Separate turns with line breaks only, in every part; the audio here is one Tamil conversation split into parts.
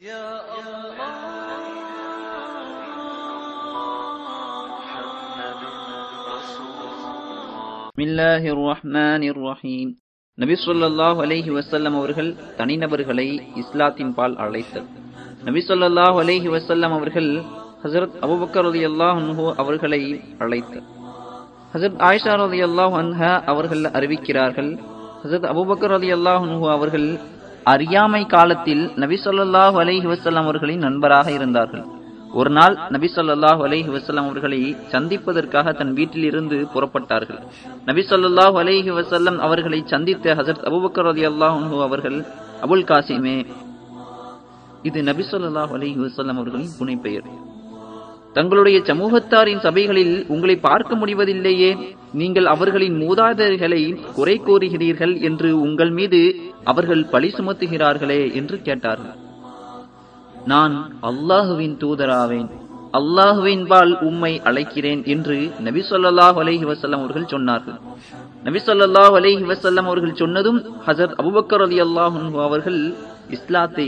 يا الله محمد رسول الله
بسم الله الرحمن الرحيم நபி ஸல்லல்லாஹு அலைஹி வஸல்லம் அவர்கள் தனிநபர்களை இஸ்லாத்தின் பால் அழைத்தல் நபி ஸல்லல்லாஹு அலைஹி வஸல்லம் அவர்கள் ஹஜரத் அபூபக்கர் ரலியல்லாஹு அன்ஹு அவர்களை அழைத்தல் ஹஜரத் ஆயிஷா ரலியல்லாஹு அன்ஹா அவர்கள் அறிவிக்கிறார்கள் ஹஜரத் அபூபக்கர் ரலியல்லாஹு அன்ஹு அவர்கள் அறியாமை காலத்தில் நபி சொல்லாஹு அலஹி வசல்லாம் அவர்களின் நண்பராக இருந்தார்கள். ஒரு நாள் நபி சொல்லாஹு அலஹி வசல்லாம் அவர்களை சந்திப்பதற்காக தன் வீட்டில் இருந்து புறப்பட்டார்கள். நபி சொல்லாஹு அலஹி வசல்லம் அவர்களை சந்தித்த ஹசரத் அபுபக்கர் அலி அல்லாஹு அவர்கள் அபுல் காசிமே இது நபி சொல்லாஹு அலஹி வஸல்லம் அவர்களின் புனைப்பெயர். தங்களுடைய சமூகத்தாரின் சபைகளில் உங்களை பார்க்க முடிவதில்லையே. நீங்கள் அவர்களின் மூதாதையர்களை குறை கூறுகிறீர்கள் என்று உங்கள் மீது அவர்கள் பழி சுமத்துகிறார்களே என்று கேட்டார்கள். நான் அல்லாஹுவின் தூதராவேன். அல்லாஹுவின் பால் உம்மை அழைக்கிறேன் என்று நபி சொல்லாஹ் அலஹி வசல்லம் அவர்கள் சொன்னார்கள். நபி சொல்லாஹ் அலஹி வசல்லம் அவர்கள் சொன்னதும் ஹசரத் அபுபக்கர் அலி அல்லாஹ் அவர்கள் இஸ்லாத்தை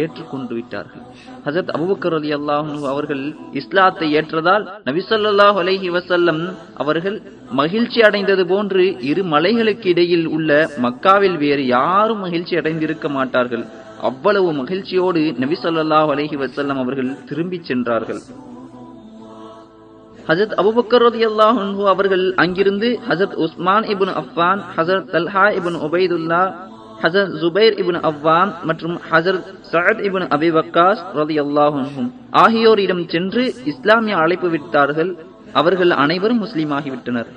ஏற்றுக்கொண்டு விட்டார்கள். ஹசரத் அபுபக்கர் ரலியல்லாஹு அன்ஹு அவர்கள் இஸ்லாத்தை ஏற்றதால் நபிசல்லாஹ் அலஹி வசல்லம் அவர்கள் மகிழ்ச்சி அடைந்தது போன்று இரு மலைகளுக்கு இடையில் உள்ள மக்காவில் வேறு யாரும் மகிழ்ச்சி அடைந்திருக்க மாட்டார்கள். அவ்வளவு மகிழ்ச்சியோடு நபி ஸல்லல்லாஹு அலைஹி அவர்கள் திரும்பிச் சென்றார்கள். ஹசரத் அபுபக்கர் ரதி அல்லாஹு அவர்கள் அங்கிருந்து ஹசரத் Usman ibn Affan Hazrat Talha ibn Ubaidullah Hazrat Zubair ibn Awwam மற்றும் Hazrat Saad ibn Abi Waqqas ரலியல்லாஹு அன்ஹும் ஆகியோரிடம் சென்று இஸ்லாமிய அழைப்பு விட்டார்கள் அவர்கள் அனைவரும் முஸ்லீம் ஆகிவிட்டனர்.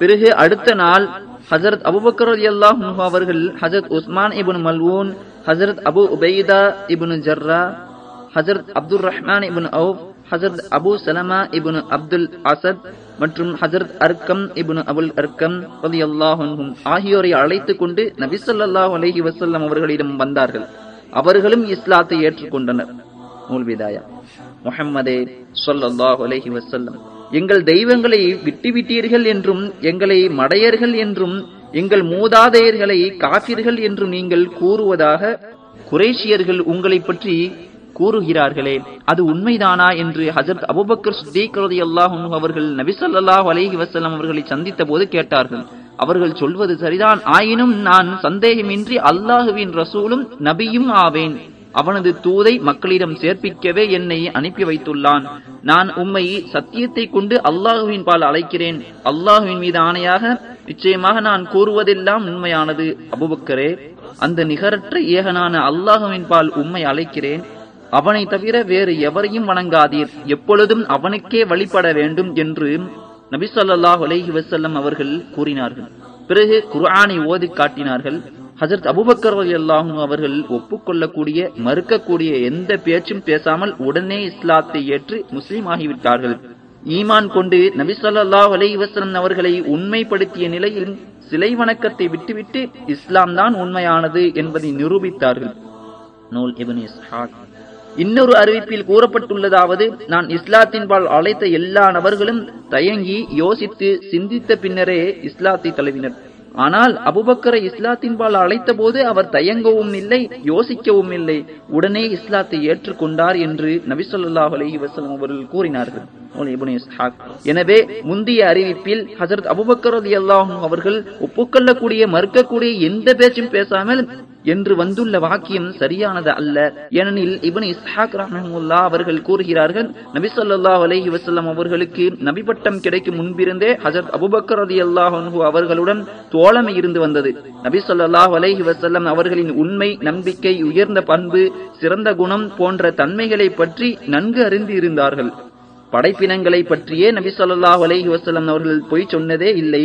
பிறகு அடுத்த நாள் ஹசரத் அபுபக்கர் ரலியல்லாஹு அன்ஹு அவர்கள் ஹசரத் உஸ்மான் இப்னு மல்வூன் ஹசரத் அபு உபைதா இப்னு ஜர்ரா ஹசரத் அப்துல் ரஹ்மான் இப்னு அவுப் ஹசரத் அபு சலமா இப்னு அப்துல் அசத் மற்றும் ஹஜரத் அர்க்கம் இபுன் அபுல் அர்க்கம் ரலியல்லாஹு ஆகியோரை அழைத்துக் கொண்டு நபிசல்லாஹ் அலஹி வசல்லம் அவர்களிடம் வந்தார்கள். அவர்களும் இஸ்லாத்தை ஏற்றுக்கொண்டனர். மூல்விதாயா முஹம்மதே ஸல்லல்லாஹு அலஹி வசல்லம் எங்கள் தெய்வங்களை விட்டுவிட்டீர்கள் என்றும் எங்களை மடையர்கள் என்றும் எங்கள் மூதாதையர்களை காபிர்கள் என்றும் நீங்கள் கூறுவதாக குரேஷியர்கள் உங்களை பற்றி கூறுகிறார்களே அது உண்மைதானா என்று ஹசரத் அபுபக்கர் சித்திக் அவர்கள் நபிசல்லாஹ் அலஹி அலைஹி அவர்களை சந்தித்த போது கேட்டார்கள். அவர்கள் சொல்வது சரிதான் ஆயினும் நான் சந்தேகமின்றி அல்லாஹுவின் ரசூலும் நபியும் ஆவேன். அவனது தூதை மக்களிடம் சேர்ப்பிக்கவே என்னை அனுப்பி வைத்துள்ளான். நான் உம்மை சத்தியத்தை கொண்டு அல்லாஹுவின் பால் அழைக்கிறேன். அல்லாஹுவின் மீது ஆணையாக நிச்சயமாக நான் கூறுவதெல்லாம் உண்மையானது. அபுபக்கரே அந்த நிகரற்ற ஏகனான அல்லாஹுவின் பால் உம்மை அழைக்கிறேன். அவனை தவிர வேறு எவரையும் வணங்காதீர். எப்பொழுதும் அவனுக்கே வழிபட வேண்டும் என்று நபிசல்லாஹ் அலஹி வசல்லம் அவர்கள் கூறினார்கள். பிறகு குர்ஆனை ஓதி காட்டினார்கள். ஹசரத் அபுபக்கர் அல்லாஹும் அவர்கள் ஒப்புக்கொள்ளக்கூடிய மறுக்கக்கூடிய எந்த பேச்சும் பேசாமல் உடனே இஸ்லாத்தை ஏற்று முஸ்லீம் ஆகிவிட்டார்கள். ஈமான் கொண்டு நபிசல்லாஹ் ஸல்லல்லாஹு அலைஹி அவர்களை உண்மைப்படுத்திய நிலையில் சிலை வணக்கத்தை விட்டுவிட்டு இஸ்லாம் தான் உண்மையானது என்பதை நிரூபித்தார்கள். நூல் இபன் இஸ்ஹாக். இன்னொரு அறிவிப்பில் கூறப்பட்டுள்ளதாவது நான் இஸ்லாத்தின்பால் அழைத்த எல்லா நபர்களும் தயங்கி யோசித்து சிந்தித்த பின்னரே இஸ்லாத்தை தழுவினர். ஆனால் அபுபக்கரை இஸ்லாத்தின்பால் அழைத்த போது அவர் தயங்கவும் இல்லை யோசிக்கவும் இல்லை. உடனே இஸ்லாத்தை ஏற்றுக்கொண்டார் என்று நபி அலி வசலம் அவர்கள் கூறினார்கள். எனவே முந்தைய அறிவிப்பில் ஹசரத் அபுபக்கர் அலி அல்லாஹும் அவர்கள் ஒப்புக்கொள்ளக்கூடிய மறுக்கக்கூடிய எந்த பேச்சும் பேசாமல் என்று வந்துள்ள வாக்கியம் சரியானது அல்ல. ஏனெனில் இவன் இஸ்ஹாக் ரஹமுல்லா அவர்கள் கூறுகிறார்கள் நபி சொல்லா அலஹி வசல்லம் அவர்களுக்கு நபி பட்டம் கிடைக்கும் முன்பிருந்தே ஹசரத் அபுபக்கர் ரலியல்லாஹு அல்லாஹு அவர்களுடன் தோழமை இருந்து வந்தது. நபி ஸல்லல்லாஹு அலஹி வசல்லம் அவர்களின் உண்மை நம்பிக்கை உயர்ந்த பண்பு சிறந்த குணம் போன்ற தன்மைகளை பற்றி நன்கு அறிந்து இருந்தார்கள் படைப்பினங்களை பற்றியே நபி ஸல்லல்லாஹு அலஹி வசல்லம் அவர்கள் பொய் சொன்னதே இல்லை.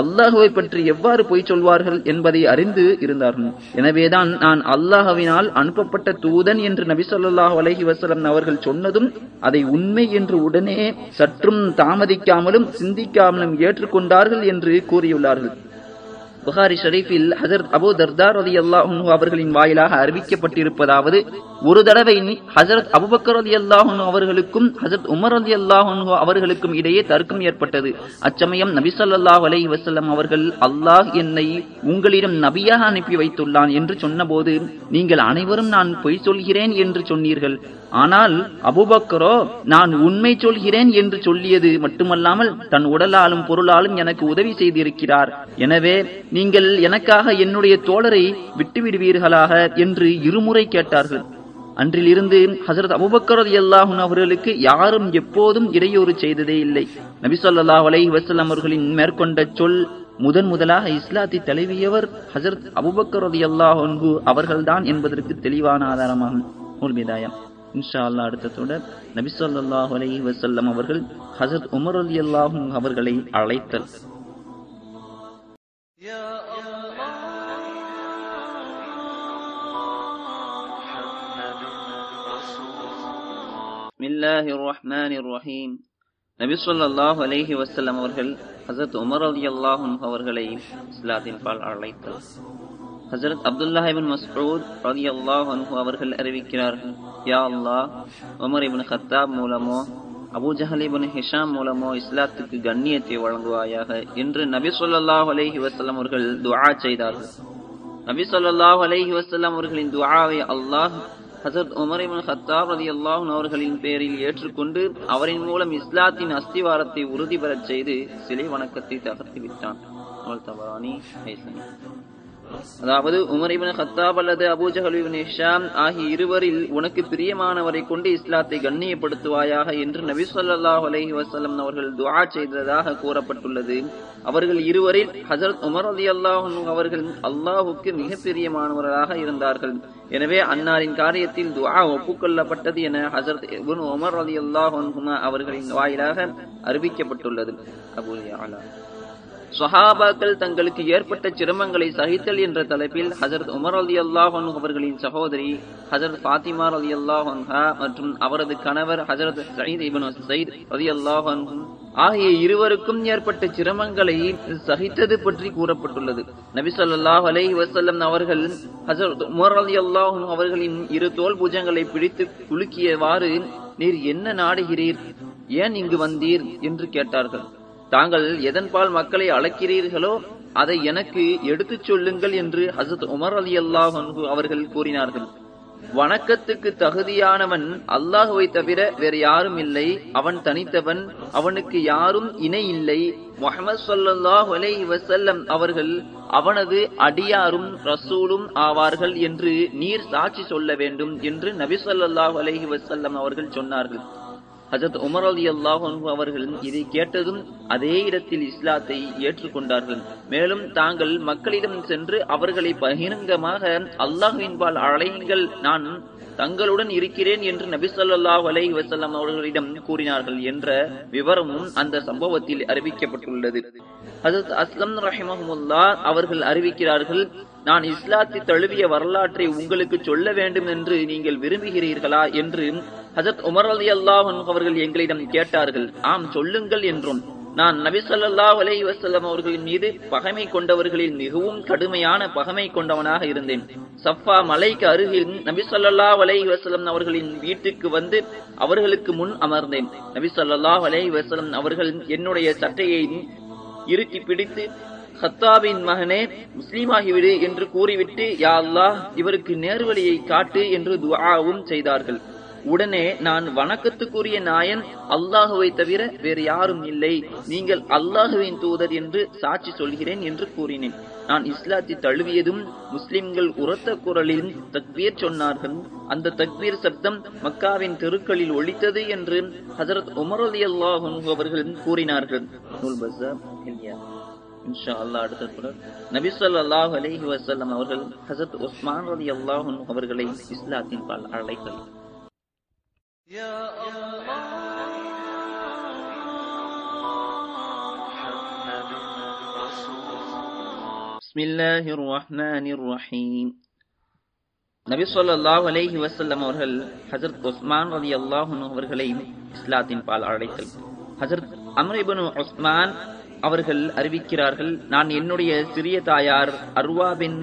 அல்லாஹுவை பற்றி எவ்வாறு பொய் சொல்வார்கள் என்பதை அறிந்து இருந்தார்கள். எனவேதான் நான் அல்லாஹவினால் அனுப்பப்பட்ட தூதன் என்று நபி சொல்லாஹ் அலஹி வசலம் அவர்கள் சொன்னதும் அதை உண்மை என்று உடனே சற்றும் தாமதிக்காமலும் சிந்திக்காமலும் ஏற்றுக்கொண்டார்கள் என்று கூறியுள்ளார்கள். புகாரி ஷரீஃபில் ஹசரத் அபு தர்தார் அலி அல்லாஹூ அவர்களின் வாயிலாக அறிவிக்கப்பட்டிருப்பதாவது ஒரு தடவை ஹசரத் அபுபக்கர் அலி அல்லாஹூ அவர்களுக்கும் ஹசரத் உமர் அலி அல்லாஹூ அவர்களுக்கும் இடையே தர்க்கம் ஏற்பட்டது. அச்சமயம் நபி அலை அலைஹி அவர்கள் அல்லாஹ் என்னை உங்களிடம் நபியாக அனுப்பி வைத்துள்ளான் என்று சொன்னபோது நீங்கள் அனைவரும் நான் பொய் சொல்கிறேன் என்று சொன்னீர்கள். ஆனால் அபுபக்கரோ நான் உண்மை சொல்கிறேன் என்று சொல்லியது மட்டுமல்லாமல் தன் உடலாலும் பொருளாலும் எனக்கு உதவி செய்திருக்கிறார். எனவே நீங்கள் எனக்காக என்னுடைய தோழரை விட்டுவிடுவீர்களாக? என்று இருமுறை கேட்டார்கள். அன்றிலிருந்து ஹசரத் அபுபக்கரது ரலியல்லாஹு அவர்களுக்கு யாரும் எப்போதும் இடையூறு செய்ததே இல்லை. நபிசல்லா அலை வசலம் அவர்களின் மேற்கொண்ட சொல் முதன் முதலாக இஸ்லாத்தை தழுவியவர் ஹசரத் அபுபக்கரது எல்லாஹு அவர்கள்தான் என்பதற்கு தெளிவான ஆதாரமாகும். நூல் இன்ஷா அல்லா அடுத்ததோட நபிசல்லாஹ் அலஹி வசல்லம் அவர்கள் ஹசரத் உமர் அலி அல்லாஹும் அவர்களை அழைத்தல். மில்லாஹி ரஹ்மான் ரஹீம் நபி சொல்லாஹ் அலஹி வசல்லம் அவர்கள் ஹசரத் உமர் அலி அல்லாஹும் அவர்களை இஸ்லாத்தின் பால் அழைத்தார் ஹசரத் அப்துல்லா இபின் மஸ்ரூத் மஸ்ஊத் அல்லாஹ் அன்ஹு அவர்கள் அறிவிக்கிறார்கள் யா அல்லா உமர் இபின் ஹத்தாப் மூலமோ அபூ ஜஹல் ஹிஷாம் மூலமோ இஸ்லாத்துக்கு கண்ணியத்தை வழங்குவாயாக? என்று நபி சொல்லாஹ் அலஹி வசலம் அவர்கள் துவா செய்தார்கள். நபி சொல்லாஹ் அலஹி வஸல்லம் அவர்களின் துவாவை அல்லாஹ் ஹசரத் உமர் இபின் ஹத்தாப் கத்தாப் ரலியல்லாஹு அவர்களின் பேரில் ஏற்றுக்கொண்டு அவரின் மூலம் இஸ்லாத்தின் அஸ்திவாரத்தை உறுதி பெறச் செய்து சிலை வணக்கத்தை தகர்த்து விட்டான் அல் தபரானி அதாவது உமர் இப்னு அல்லது அபூஜஹல் இப்னு ஆகிய இருவரில் உனக்கு பிரியமானவரை கொண்டு இஸ்லாத்தை கண்ணியப்படுத்துவாயாக என்று நபி சொல்லாஹ் அலஹி வஸல்லம் அவர்கள் துவா செய்ததாக கூறப்பட்டுள்ளது. அவர்கள் இருவரில் ஹசரத் உமர் அலி அல்லாஹ் அவர்கள் அல்லாஹுக்கு மிக பிரியமானவர்களாக இருந்தார்கள். எனவே அன்னாரின் காரியத்தில் துவா ஒப்புக்கொள்ளப்பட்டது என ஹசரத் உமர் அலி அல்லாஹ் அவர்களின் வாயிலாக அறிவிக்கப்பட்டுள்ளது. அபூலியா சஹாபாக்கள் தங்களுக்கு ஏற்பட்ட சிரமங்களை சகித்தல் என்ற தலைப்பில் ஹசரத் உமர் அலி அல்லாஹ் அவர்களின் சகோதரி ஹசரத் ஃபாத்திமா அலி அல்லாஹன்ஹா மற்றும் அவரது கணவர் Hazrat Said ibn Said Ali அல்லாஹ் ஆகிய இருவருக்கும் ஏற்பட்ட சிரமங்களை சகித்தது பற்றி கூறப்பட்டுள்ளது. நபி சொல்லாஹ் அலை வசல்லம் அவர்கள் ஹசரத் உமர் அலி அல்லாஹ் அவர்களின் இரு தோல் புஜங்களை பிடித்து குலுக்கியவாறு நீர் என்ன நாடுகிறீர்? ஏன் இங்கு வந்தீர்? என்று கேட்டார்கள். தாங்கள் எதன்பால் மக்களை அழைக்கிறீர்களோ அதை எனக்கு எடுத்துச் சொல்லுங்கள் என்று ஹசத் உமர் அலி அல்லாஹ் அவர்கள் கூறினார்கள். வணக்கத்துக்கு தகுதியானவன் அல்லாஹுவை தவிர வேறு யாரும் இல்லை. அவன் தனித்தவன் அவனுக்கு யாரும் இணை இல்லை. முகமது ஸல்லல்லாஹு அலைஹி அவர்கள் அவனது அடியாரும் ரசூலும் ஆவார்கள் என்று நீர் சாட்சி சொல்ல வேண்டும் என்று நபி சொல்லாஹ் அலஹி வசல்லம் அவர்கள் சொன்னார்கள். ஹசத் உமர் அலி அல்லாஹ் அவர்கள் இதை கேட்டதும் அதே இடத்தில் இஸ்லாத்தை ஏற்றுக்கொண்டார்கள். மேலும் தாங்கள் மக்களிடம் சென்று அவர்களை பகிரங்கமாக அல்லாஹுவின்பால் அழையுங்கள். நான் தங்களுடன் இருக்கிறேன் என்று நபி சொல்லாஹ் அலை வசல்லாம் அவர்களிடம் கூறினார்கள் என்ற விவரமும் அந்த சம்பவத்தில் அறிவிக்கப்பட்டுள்ளது. ஹசத் அஸ்லம் ரஹிமஹமுல்லா அவர்கள் அறிவிக்கிறார்கள் நான் இஸ்லாத்தை தழுவிய வரலாற்றை உங்களுக்கு சொல்ல வேண்டும் என்று நீங்கள் விரும்புகிறீர்களா? என்று ஹஜரத் உமர் அலி அல்லாஹ் அவர்கள் எங்களிடம் கேட்டார்கள் ஆம் சொல்லுங்கள் என்றும். நான் நபி சொல்லாஹ் அலைஹி வசல்லம் அவர்களின் மீது பகைமை கொண்டவர்களில் மிகவும் கடுமையான பகைமை கொண்டவனாக இருந்தேன். சஃபா மலைக்கு அருகில் நபி சொல்லாஹ் அலைஹி வசலம் அவர்களின் வீட்டுக்கு வந்து அவர்களுக்கு முன் அமர்ந்தேன். நபி சொல்லாஹ் அலைஹி வசலம் அவர்கள் என்னுடைய சட்டையை இறுக்கி பிடித்து ஹத்தாபின் மகனே முஸ்லீமாகிவிடு என்று கூறிவிட்டு யா அல்லாஹ் இவருக்கு நேர்வழியை காட்டு என்று துவாவும் செய்தார்கள். உடனே நான் வணக்கத்துக்குரிய நாயன் அல்லாஹுவை தவிர வேறு யாரும் இல்லை. நீங்கள் அல்லாஹுவின் தூதர் என்று சாட்சி சொல்கிறேன் என்று கூறினேன். நான் இஸ்லாத்தை தழுவியதும் முஸ்லிம்கள் உரத்த குரலில் தக்பீர் சொன்னார்கள். அந்த தக்பீர் சப்தம் மக்காவின் தெருக்களில் ஒழித்தது என்று ஹசரத் உமர் அலி அல்லாஹ் அவர்கள் கூறினார்கள். நூல் இல்லையா இன்ஷா அல்லாஹ் அடுத்த தொடர் நபி சொல்லாஹ் அலைஹி வசல்லம் அவர்கள் ஹசத் உஸ்மான் அலி அன்ஹு அவர்களை இஸ்லாத்தின் பால் அழைத்தார்
يا الله محمد رسول الله
பிஸ்மில்லாஹிர் ரஹ்மானிர் ரஹீம் நபி ஸல்லல்லாஹு அலைஹி வஸல்லம் அவர்கள் ஹஜரத் உஸ்மான் ரலியல்லாஹு அன்ஹு அவர்களை இஸ்லாத்தின் பால் அழைத்தல் ஹஜரத் அம்ர் இப்னு உஸ்மான் அவர்கள் அறிவிக்கிறார்கள் நான் என்னுடைய சிறிய தாயார் அர்வா பின்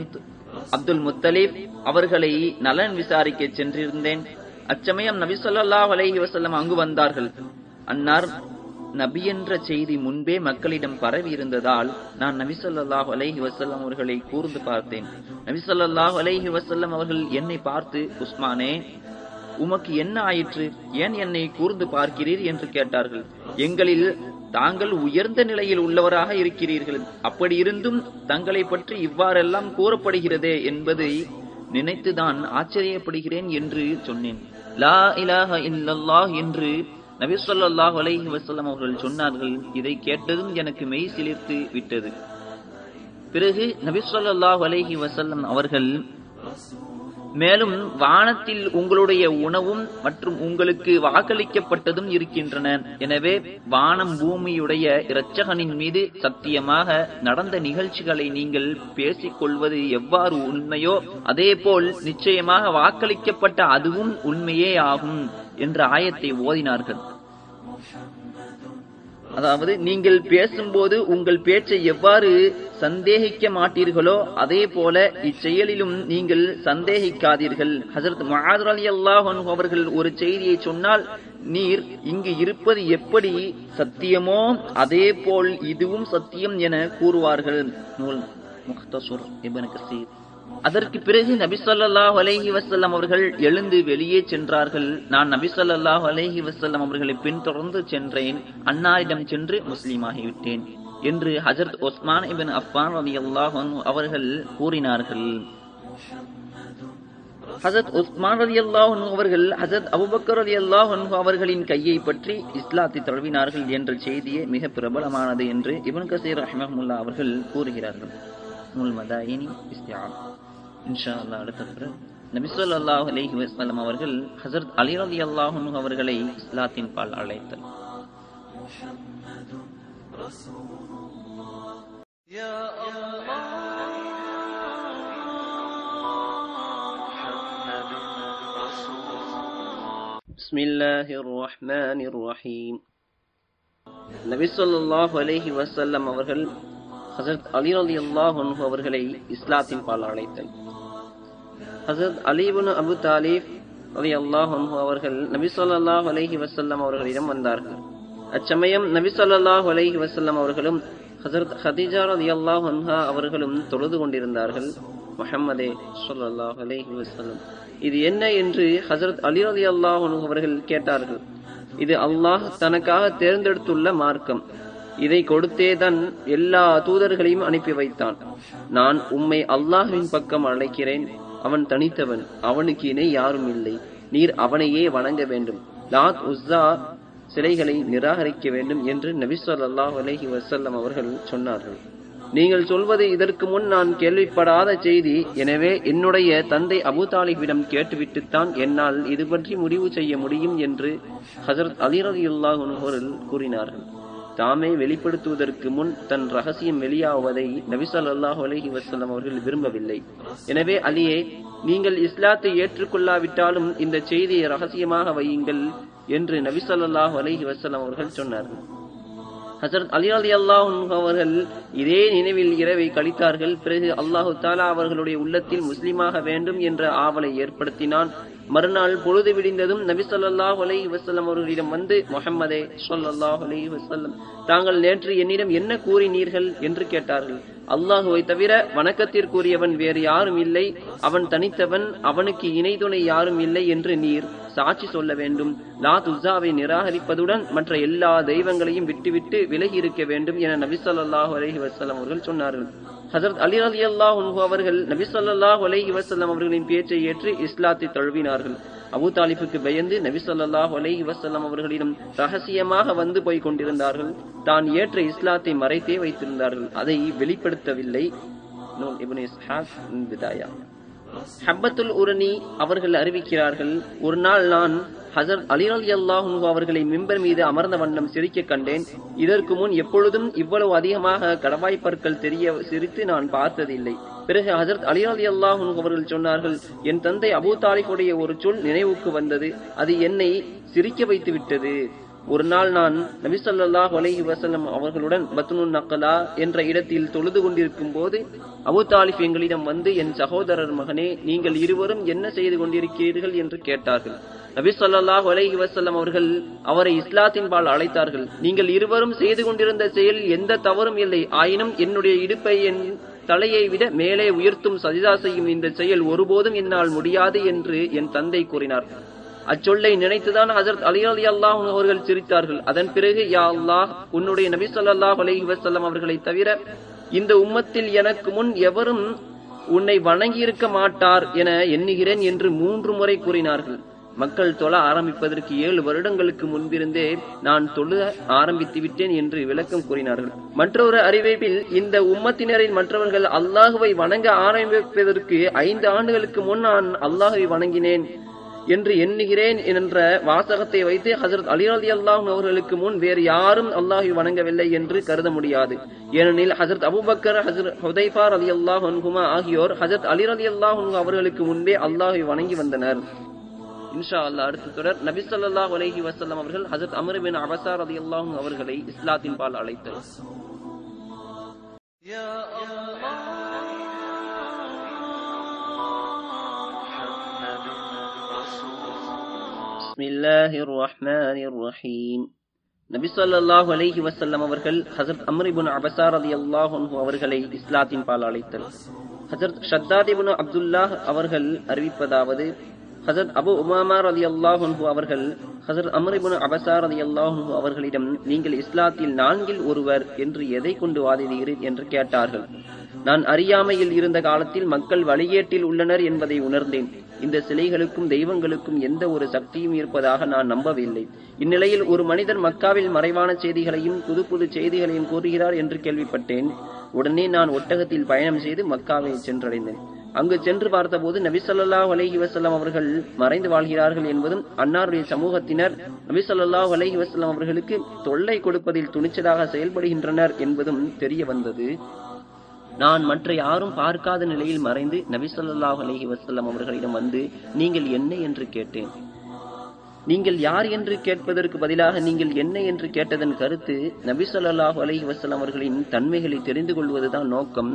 அப்துல் முத்தலிப் அவர்களை நலன் விசாரிக்க சென்றிருந்தேன் அச்சமயம் நபி சொல்லா அலைஹி வசல்லம் அங்கு வந்தார்கள். அன்னார் நபி என்ற செய்தி முன்பே மக்களிடம் பரவி இருந்ததால் நான் நபி ஸல்லல்லாஹு அலைஹி வசல்லம் அவர்களை கூர்ந்து பார்த்தேன். நபி ஸல்லல்லாஹு அலைஹி வசல்லம் அவர்கள் என்னை பார்த்து உஸ்மானே உமக்கு என்ன ஆயிற்று? ஏன் என்னை கூர்ந்து பார்க்கிறீர்? என்று கேட்டார்கள். எங்களில் தாங்கள் உயர்ந்த நிலையில் உள்ளவராக இருக்கிறீர்கள். அப்படி இருந்தும் தங்களை பற்றி இவ்வாறெல்லாம் கூறப்படுகிறதே என்பதை நினைத்துதான் ஆச்சரியப்படுகிறேன் என்று சொன்னேன். லா இலாஹ இல்லல்லாஹ் என்று நபி சொல்லாஹ் அலைஹி வசல்லம் அவர்கள் சொன்னார்கள். இதை கேட்டதும் எனக்கு மெய் சிலிர்த்து விட்டது. பிறகு நபி சொல்லாஹ் அலைஹி வசல்லம் அவர்கள் மேலும் வானத்தில் உங்களுடைய உணவும் மற்றும் உங்களுக்கு வாக்களிக்கப்பட்டதும் இருக்கின்றன. எனவே வானம் பூமியுடைய இரட்சகனின் மீது சத்தியமாக நடந்த நிகழ்ச்சிகளை நீங்கள் பேசிக் கொள்வது எவ்வாறு உண்மையோ அதேபோல் நிச்சயமாக வாக்களிக்கப்பட்ட அதுவும் உண்மையே ஆகும் என்ற ஆயத்தை ஓதினார்கள். அதாவது நீங்கள் பேசும்போது உங்கள் பேச்சை எவ்வாறு சந்தேகிக்க மாட்டீர்களோ அதே போல இச்செயலிலும் நீங்கள் சந்தேகிக்காதீர்கள். ஹசரத் மகாதர் அலி அல்லாஹன் அவர்கள் ஒரு செய்தியை சொன்னால் நீர் இங்கு இருப்பது எப்படி சத்தியமோ அதே போல் இதுவும் சத்தியம் என கூறுவார்கள். நூல் முக்தசுர் இபன் கசீர். அதற்கு பிறகு நபி ஸல்லல்லாஹு அலைஹி வஸல்லம் அவர்கள் எழுந்து வெளியே சென்றார்கள். நான் நபி ஸல்லல்லாஹு அலைஹி வஸல்லம் அவர்களை பின்தொடர்ந்து சென்றேன். அன்னாரிடம் சென்று முஸ்லீமாகிவிட்டேன் என்று ஹஜரத் ஒஸ்மான் இபின் அஃபான் அலி அன்ஹு அவர்கள் கூறினார்கள். ஹசத் உஸ்மான் அலி அன்ஹு அவர்கள் ஹசத் அபுபக்கர் அலி அன்ஹு அவர்களின் கையை பற்றி இஸ்லாத்தை தழுவினார்கள் என்ற செய்தியே மிக பிரபலமானது என்று இபன் கசீர் ரஹ்மஹுல்லா அவர்கள் கூறுகிறார்கள். முல் மதாயினி இஸ்லாம் இன்ஷா அல்லாஹ் அடுத்த பிறகு நபி ஸல்லல்லாஹு அலைஹி வஸல்லம் அவர்கள் ஹஸரத் அலி ரலியல்லாஹு அன்ஹு அவர்களை இஸ்லாத்தின் பால் அழைத்தல்
يا الله محمد رسول الله
بسم الله الرحمن الرحيم நபி ஸல்லல்லாஹு அலைஹி வஸல்லம் அவர்கள் ஹஸரத் அலி ரலியல்லாஹு அன்ஹு அவர்களை இஸ்லாத்தின் பால் அழைத்தல் ஹசரத் அலிபுன் அபு தாலிப் அலி அன்ஹு அவர்கள் நபி சொல்லாஹ் அலஹி வசல்லம் அவர்களிடம் வந்தார்கள். அச்சமயம் நபி சொல்லாஹ் அலஹி வசல்லம் அவர்களும் ஹசரத் ஹதீஜா அலி அல்லாஹ் அவர்களும் தொழுது கொண்டிருந்தார்கள். முஹம்மதே சொல்லாஹ் அலஹி வசல்லம் இது என்ன என்று ஹசரத் அலி அலி அல்லாஹ் அவர்கள் கேட்டார்கள். இது அல்லாஹ் தனக்காக தேர்ந்தெடுத்துள்ள மார்க்கம். இதை கொடுத்தே தான் எல்லா தூதர்களையும் அனுப்பி வைத்தான். நான் உம்மை அல்லாஹ்வின் பக்கம் அழைக்கிறேன். அவன் தனித்தவன் அவனுக்கு இணை யாரும் இல்லை. நீர் அவனையே வணங்க வேண்டும். லாத் உஸ்ஸா சிலைகளை நிராகரிக்க வேண்டும் என்று நபி ஸல்லல்லாஹு அலைஹி அவர்கள் சொன்னார்கள். நீங்கள் சொல்வது இதற்கு முன் நான் கேள்விப்படாத செய்தி. எனவே என்னுடைய தந்தை அபு தாலிபிடம் கேட்டுவிட்டுத்தான் என்னால் இது பற்றி முடிவு செய்ய முடியும் என்று ஹசரத் அலி அவர்கள் கூறினார்கள். தாமே வெளிப்படுத்துவதற்கு முன் தன் ரகசியம் வெளியாவதை நபிசல் ஸல்லல்லாஹு அலஹி வஸல்லம் அவர்கள் விரும்பவில்லை. எனவே அலியே நீங்கள் இஸ்லாத்தை ஏற்றுக்கொள்ளாவிட்டாலும் இந்த செய்தியை ரகசியமாக வையுங்கள் என்று நபி அலஹி அலைஹி அவர்கள் சொன்னார்கள். ஹசரத் அலி அலி அல்லாஹ் அவர்கள் இதே நினைவில் இரவை கழித்தார்கள். பிறகு அல்லாஹு தாலா அவர்களுடைய உள்ளத்தில் முஸ்லிமாக வேண்டும் என்ற ஆவலை ஏற்படுத்தினான். மறுநாள் பொழுது விடிந்ததும் நபி சொல்லாஹ் அலைஹி வசல்லம் அவர்களிடம் வந்து முகமதே சொல்லாஹ் அலைஹி வசல்லம் தாங்கள் நேற்று என்னிடம் என்ன கூறினீர்கள்? என்று கேட்டார்கள். அல்லாஹுவை தவிர வணக்கத்திற்குரியவன் வேறு யாரும் இல்லை. அவன் தனித்தவன் அவனுக்கு இணை துணை யாரும் இல்லை என்று நீர் சாட்சி சொல்ல வேண்டும். லா துஸாவை நிராகரிப்பதுடன் மற்ற எல்லா தெய்வங்களையும் விட்டுவிட்டு விலகி இருக்க வேண்டும் என நபி சொல்லாஹு அலஹி வசலம் அவர்கள் சொன்னார்கள். ஹசரத் அலி அலி அன்ஹு அவர்கள் நபி ஸல்லல்லாஹு அலைஹி வஸல்லம் அவர்களின் பேச்சை ஏற்று இஸ்லாத்தை தழுவினார்கள். அபு தாலிபுக்கு பயந்து நபி ஸல்லல்லாஹு அலைஹி வஸல்லம் அவர்களிடம் ரகசியமாக வந்து போய் கொண்டிருந்தார்கள். தான் ஏற்ற இஸ்லாத்தை மறைத்தே வைத்திருந்தார்கள். அதை வெளிப்படுத்தவில்லை. ஹப்பத்துல் உரணி அவர்கள் அறிவிக்கிறார்கள் ஒரு நாள் நான் ஹசரத் அலி அலி அல்லாஹ் அவர்களை மிம்பர் மீது அமர்ந்த வண்ணம் சிரிக்க கண்டேன். இதற்கு முன் எப்பொழுதும் இவ்வளவு அதிகமாக கடவாய் பற்கள் தெரிய சிரித்து நான் பார்த்ததில்லை. பிறகு ஹசரத் அலி அலி அல்லாஹ் அவர்கள் சொன்னார்கள் என் தந்தை அபூ தாலிஃபுடைய ஒரு சொல் நினைவுக்கு வந்தது. அது என்னை சிரிக்க வைத்து விட்டது.
ஒரு நாள் நான் நபிசல்லாஹ் அலஹி வசலம் அவர்களுடன் பத்னுன் நக்கலா என்ற இடத்தில் தொழுது கொண்டிருக்கும் போது அபு தாலிப் எங்களிடம் வந்து என் சகோதரர் மகனே நீங்கள் இருவரும் என்ன செய்து கொண்டிருக்கிறீர்கள்? என்று கேட்டார்கள். நபி சொல்லாஹ் அலஹி வசல்லம் அவர்கள் அவரை இஸ்லாத்தின் பால் அழைத்தார்கள். நீங்கள் இருவரும் செய்து கொண்டிருந்த செயலில் எந்த தவறும் இல்லை. ஆயினும் என்னுடைய இடுப்பை என் தலையை விட மேலே உயர்த்தும் சஜிதா செய்யும் இந்த செயல் ஒருபோதும் என்னால் முடியாது என்று என் தந்தை கூறினார். அச்சொல்லை நினைத்துதான் ஹசரத் அலி அலி அல்லாஹ் அவர்கள் சிரித்தார்கள். அதன் பிறகு யா அல்லாஹ் உன்னுடைய நபி சொல்லாஹ் அலஹி வசல்லம் அவர்களை தவிர இந்த உம்மத்தில் எனக்கு முன் எவரும் உன்னை வணங்கியிருக்க மாட்டார் என எண்ணுகிறேன் என்று மூன்று முறை கூறினார்கள். மக்கள் தொழ ஆரம்பிப்பதற்கு ஏழு வருடங்களுக்கு முன்பிருந்தே நான் தொழு ஆரம்பித்து விட்டேன் என்று விளக்கம் கூறினார்கள். மற்றொரு அறிவிப்பில் இந்த உம்மத்தினரின் மற்றவர்கள் அல்லாஹுவை வணங்க ஆரம்பிப்பதற்கு ஐந்து ஆண்டுகளுக்கு முன் நான் அல்லாஹுவை வணங்கினேன் என்று எண்ணுகிறேன் என்ற வாசகத்தை வைத்து ஹசரத் அலி அலி அல்லாஹ் அவர்களுக்கு முன் வேறு யாரும் அல்லாஹி வணங்கவில்லை என்று கருத முடியாது. ஏனெனில் ஹசரத் அபுபக்கர் ஹசரத் ஹுதைஃபார் அலி அல்லாஹ் அன்ஹுமா ஆகியோர் ஹசரத் அலி அலி அல்லாஹ் அவர்களுக்கு முன்பே அல்லாஹை வணங்கி வந்தனர். இன்ஷா அல்லாஹ் அடுத்த தொடர் நபி ஸல்லல்லாஹு அலைஹி வஸல்லம் அவர்கள் ஹசரத் அமர் பின் அபஸா ரலியல்லாஹு அவர்களை இஸ்லாத்தின் பால் அழைத்தனர்
يا الله محمد رسول الله
بسم الله الرحمن الرحيم நபி ஸல்லல்லாஹு அலைஹி வஸல்லம் அவர்கள் ஹஜரத் அம்ர் இப்னு அபஸா ரலியல்லாஹு அன்ஹு அவர்களை இஸ்லாத்தின் பால் அழைத்தல் ஹஜரத் ஷத்தாத் இப்னு அப்துல்லாஹ் அவர்கள் அறிவிப்பதாவது ஹசரத் அபு உமாமா ரதி அல்லாஹு அவர்கள் ஹசரத் அமரிபுன் அபசார் அபஸா ரலியல்லாஹு அவர்களிடம் நீங்கள் இஸ்லாத்தில் நான்கில் ஒருவர் என்று எதை கொண்டு வாதிடுகிறீர்? என்று கேட்டார்கள். நான் அறியாமையில் இருந்த காலத்தில் மக்கள் வழியேட்டில் உள்ளனர் என்பதை உணர்ந்தேன். இந்த சிலைகளுக்கும் தெய்வங்களுக்கும் எந்த ஒரு சக்தியும் இருப்பதாக நான் நம்பவில்லை. இந்நிலையில் ஒரு மனிதர் மக்காவில் மறைவான செய்திகளையும் புது புது செய்திகளையும் கூறுகிறார் என்று கேள்விப்பட்டேன். உடனே நான் ஒட்டகத்தில் பயணம் செய்து மக்காவை சென்றடைந்தேன். அங்கு சென்று பார்த்தபோது நபிசல்லா அலஹி வசல்லாம் அவர்கள் மறைந்து வாழ்கிறார்கள் என்பதும் அன்னாருடைய சமூகத்தினர் நபிசல்லா அலஹி வசல்லாம் அவர்களுக்கு தொல்லை கொடுப்பதில் துணிச்சலாக செயல்படுகின்றனர் என்பதும் தெரிய வந்தது. நான் மற்ற யாரும் பார்க்காத நிலையில் மறைந்து நபிசல்லா அலஹி வசல்லாம் அவர்களிடம் வந்து நீங்கள் என்ன? என்று கேட்டேன். நீங்கள் யார் என்று கேட்பதற்கு பதிலாக நீங்கள் என்ன என்று கேட்டதன் கருத்து நபிசல்லாஹு அலஹி அலைஹி அவர்களின் தன்மைகளை தெரிந்து கொள்வதுதான் நோக்கம்.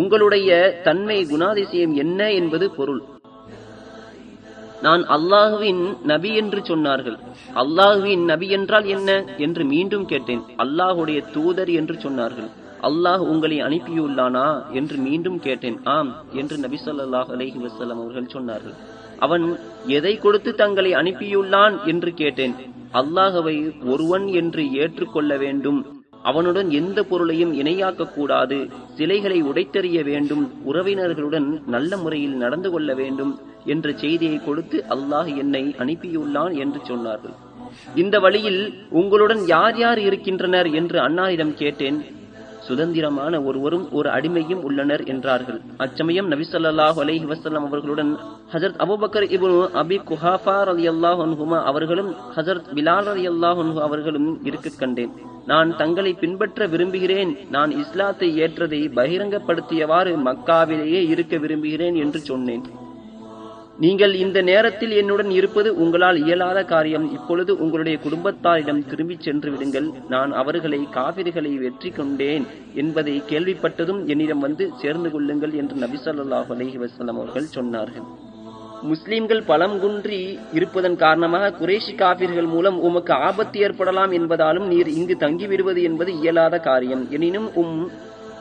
உங்களுடைய தன்மை குணாதிசயம் என்ன என்பது பொருள். நான் அல்லாஹுவின் நபி என்று சொன்னார்கள். அல்லாஹுவின் நபி என்றால் என்ன என்று மீண்டும் கேட்டேன். அல்லாஹுடைய தூதர் என்று சொன்னார்கள். அல்லாஹ் உங்களை அனுப்பியுள்ளானா என்று மீண்டும் கேட்டேன். ஆம் என்று நபி சொல்லாஹ் அலஹி வஸல்லம் அவர்கள் சொன்னார்கள். அவன் எதை கொடுத்து தங்களை அனுப்பியுள்ளான் என்று கேட்டேன். அல்லாஹவை ஒருவன் என்று ஏற்றுக்கொள்ள வேண்டும். அவனுடன் எந்த பொருளையும் இணையாக்க கூடாது சிலைகளை உடைத்தெறிய வேண்டும். உறவினர்களுடன் நல்ல முறையில் நடந்து கொள்ள வேண்டும் என்ற செய்தியை கொடுத்து அல்லாஹ் என்னை அனுப்பியுள்ளான் என்று சொன்னார்கள். இந்த வழியில் உங்களுடன் யார் யார் இருக்கின்றனர் என்று அன்னாரிடம் கேட்டேன். சுதந்திரமான ஒருவரும் ஒரு அடிமையும் உள்ளனர் என்றார்கள். அச்சமயம் நபி ஸல்லல்லாஹு வசல்லாம் அவர்களுடன் ஹசரத் அபுபக்கர் இப்னு அபி குஹாஃபா அலி அன்ஹுமா அவர்களும் ஹசரத் பிலால் ரலியல்லாஹு அன்ஹு அவர்களும் இருக்க கண்டேன். நான் தங்களை பின்பற்ற விரும்புகிறேன். நான் இஸ்லாத்தை ஏற்றதை பகிரங்கப்படுத்தியவாறு மக்காவிலேயே இருக்க விரும்புகிறேன் என்று சொன்னேன். நீங்கள் இந்த நேரத்தில் என்னுடன் இருப்பது உங்களால் இயலாத காரியம். இப்பொழுது உங்களுடைய குடும்பத்தாரிடம் திரும்பிச் சென்று விடுங்கள். நான் அவர்களை காவிரிகளை வெற்றி கொண்டேன் என்பதை கேள்விப்பட்டதும் என்னிடம் வந்து சேர்ந்து கொள்ளுங்கள் என்று நபி ஸல்லல்லாஹு அலைஹி அவர்கள் சொன்னார்கள். முஸ்லிம்கள் பலம் குன்றி இருப்பதன் காரணமாக குறைஷி காபிர்கள் மூலம் உமக்கு ஆபத்து ஏற்படலாம் என்பதாலும் நீர் இங்கு தங்கிவிடுவது என்பது இயலாத காரியம். எனினும் உம்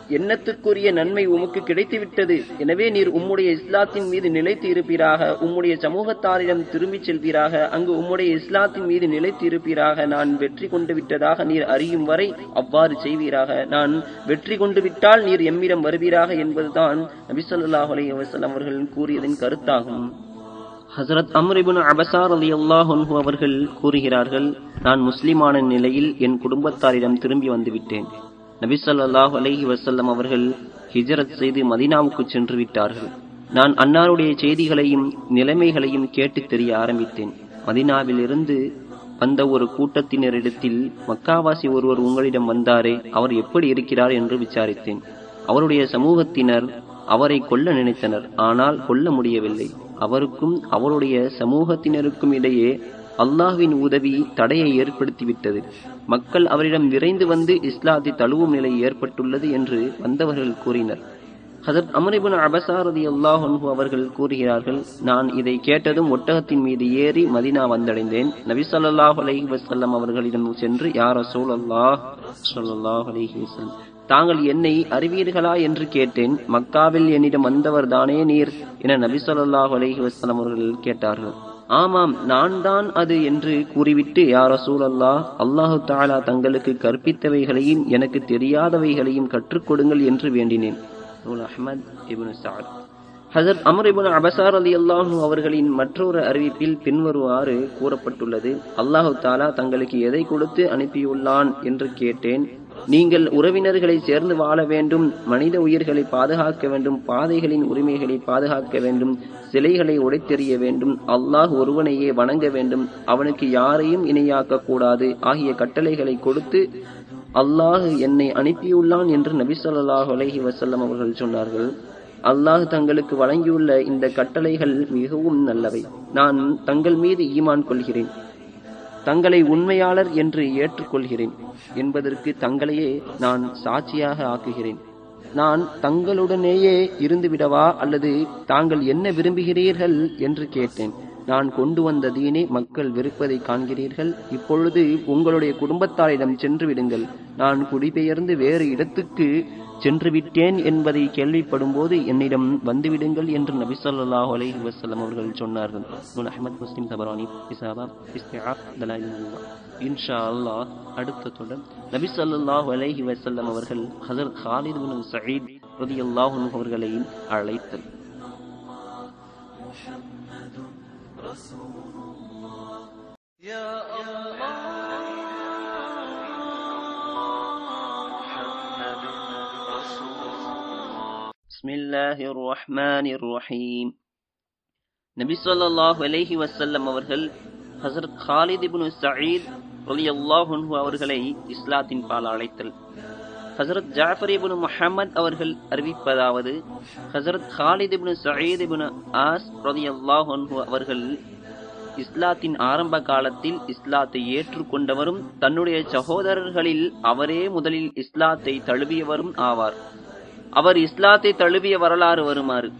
எண்ணத்துக்குரிய நன்மை உமக்கு கிடைத்துவிட்டது. எனவே நீர் உம்முடைய இஸ்லாத்தின் மீது நிலைத்து இருப்பீராக உம்முடைய சமூகத்தாரிடம் திரும்பிச் செல்வீராக அங்கு உம்முடைய இஸ்லாத்தின் மீது நிலைத்து இருப்பீராக நான் வெற்றி கொண்டு விட்டதாக நீர் அறியும் வரை அவ்வாறு செய்வீராக. நான் வெற்றி கொண்டு விட்டால் நீர் எம்மிடம் வருவீராக என்பதுதான் நபிசல்லாஹ் அலி வசலம் அவர்கள் கூறியதின் கருத்தாகும். ஹசரத் அம்ரிபுன் அபசார் அலி ரலியல்லாஹு அவர்கள் கூறுகிறார்கள் நான் முஸ்லிமான நிலையில் என் குடும்பத்தாரிடம் திரும்பி வந்துவிட்டேன். நபி அலஹி வசல்லம் அவர்கள் ஹிஜரத் செய்து மதீனாவுக்கு சென்று விட்டார்கள். நான் அன்னாருடைய செய்திகளையும் நிலைமைகளையும் கேட்டு தெரிய ஆரம்பித்தேன். மதீனாவிலிருந்து வந்த ஒரு கூட்டத்தினரிடத்தில் மக்காவாசி ஒருவர் உங்களிடம் வந்தாரே அவர் எப்படி இருக்கிறார் என்று விசாரித்தேன். அவருடைய சமூகத்தினர் அவரை கொல்ல நினைத்தனர் ஆனால் கொல்ல முடியவில்லை. அவருக்கும் அவருடைய சமூகத்தினருக்கும் இடையே அல்லாஹ்வின் உதவி தடையை ஏற்படுத்திவிட்டது. மக்கள் அவரிடம் விரைந்து வந்து இஸ்லாத்தை தழுவும் நிலை ஏற்பட்டுள்ளது என்று வந்தவர்கள் கூறினர். ஹசரத் அமரிபுன் அபசாரதி அல்லாஹன்பு அவர்கள் கூறுகிறார்கள் நான் இதை கேட்டதும் ஒட்டகத்தின் மீது ஏறி மதினா வந்தடைந்தேன். நபி சொல்லாஹ் அலஹி வசல்லம் அவர்களிடம் சென்று யார் அசோல் அல்லாஹ் சொல்லாஹ் அலஹி வஸல்லம் தாங்கள் என்னை அறிவீர்களா என்று கேட்டேன். மக்காவில் என்னிடம் வந்தவர் தானே நீர் என நபி சொல்லாஹ் அலஹி வஸல்லம் அவர்கள் கேட்டார்கள். ஆமாம் நான் தான் அது என்று கூறிவிட்டு யார் அசூலல்லா அல்லாஹு தாலா தங்களுக்கு கற்பித்தவைகளையும் எனக்கு தெரியாதவைகளையும் கற்றுக்கொடுங்கள் என்று வேண்டினேன். அஹமத் அஹ்மத் இப்னு ஹசரத் அமர் இபுன் அபசார் அலி அல்லாஹு அவர்களின் மற்றொரு அறிவிப்பில் பின்வருமாறு கூறப்பட்டுள்ளது அல்லாஹு தாலா தங்களுக்கு எதை கொடுத்து அனுப்பியுள்ளான்? என்று கேட்டேன். நீங்கள் உறவினர்களை சேர்ந்து வாழ வேண்டும் மனித உயிர்களை பாதுகாக்க வேண்டும் பாதைகளின் உரிமைகளை பாதுகாக்க வேண்டும் சிலைகளை உடைத்தெறிய வேண்டும் அல்லாஹ் ஒருவனையே வணங்க வேண்டும் அவனுக்கு யாரையும் இணையாக்க கூடாது ஆகிய கட்டளைகளை கொடுத்து அல்லாஹ் என்னை அனுப்பியுள்ளான் என்று நபி ஸல்லல்லாஹு அலைஹி அவர்கள் சொன்னார்கள். அல்லாஹ் தங்களுக்கு வழங்கியுள்ள இந்த கட்டளைகள் மிகவும் நல்லவை. நான் தங்கள் மீது ஈமான் கொள்கிறேன். தங்களை உண்மையாளர் என்று ஏற்றுக்கொள்கிறேன் என்பதற்கு தங்களையே நான் சாட்சியாக ஆக்குகிறேன். நான் தங்களுடனேயே இருந்துவிடவா அல்லது தாங்கள் என்ன விரும்புகிறீர்கள் என்று கேட்டேன். நான் கொண்டு வந்த தீனை மக்கள் வெறுப்பதை காண்கிறீர்கள். இப்பொழுது உங்களுடைய குடும்பத்தாரிடம் சென்று விடுங்கள். நான் குடிபெயர்ந்து வேறு இடத்துக்கு சென்று விட்டேன் என்பதை கேள்விப்படும் போது என்னிடம் வந்துவிடுங்கள் என்று நபி ஸல்லல்லாஹு அலைஹி வஸல்லம் அவர்கள் சொன்னார்கள். அஹமத் முஸ்லிம் தபரானி இசாபா இன்ஷா அல்லாஹ் அடுத்த தொடர். நபி ஸல்லல்லாஹு அலைஹி வஸல்லம் அவர்கள் ஹசர் ஹாலித் சயீத் ரதி அல்லாஹ் அவர்களை அழைத்தல்
يا الله محمد رسول الله
بسم الله الرحمن الرحيم நபி ஸல்லல்லாஹு அலைஹி வஸல்லம் அவர்கள் ஹஸரத் ஹாலித் இப்னு சயீத் ரலியல்லாஹு அன்ஹு அவர்களை இஸ்லாத்தின் பால் அழைத்தல் ஹஸரத் ஜாஃபர் இப்னு முஹம்மத் அவர்கள் அறிவிப்பதாவது ஹஸரத் Khalid ibn Saeed ibn As ரலியல்லாஹு அன்ஹு அவர்கள் இஸ்லாத்தின் ஆரம்ப காலத்தில் இஸ்லாத்தை ஏற்றுக்கொண்டவரும் தன்னுடைய சகோதரர்களில் அவரே முதலில் இஸ்லாத்தை தழுவியவரும் ஆவார். அவர் இஸ்லாத்தை தழுவிய வரலாறு வருமாறு.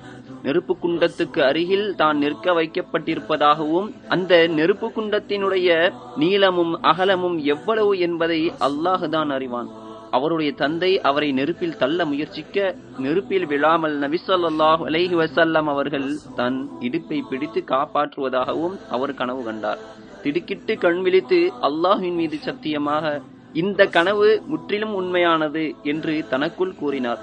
நெருப்பு குண்டத்துக்கு அருகில் தான் நிற்க வைக்கப்பட்டிருப்பதாகவும் அந்த நெருப்பு குண்டத்தினுடைய நீளமும் அகலமும் எவ்வளவு என்பதை அல்லாஹுதான் அறிவான். அவருடைய தந்தை அவரை நெருப்பில் தள்ள முயற்சிக்க நெருப்பில் விழாமல் நபிசல்லாஹ் அலைஹி வசல்லம் அவர்கள் தன் இடுப்பை பிடித்து காப்பாற்றுவதாகவும் அவர் கனவு கண்டார். திடுக்கிட்டு கண் விழித்து அல்லாஹின் மீது சத்தியமாக இந்த கனவு முற்றிலும் உண்மையானது என்று தனக்குள் கூறினார்.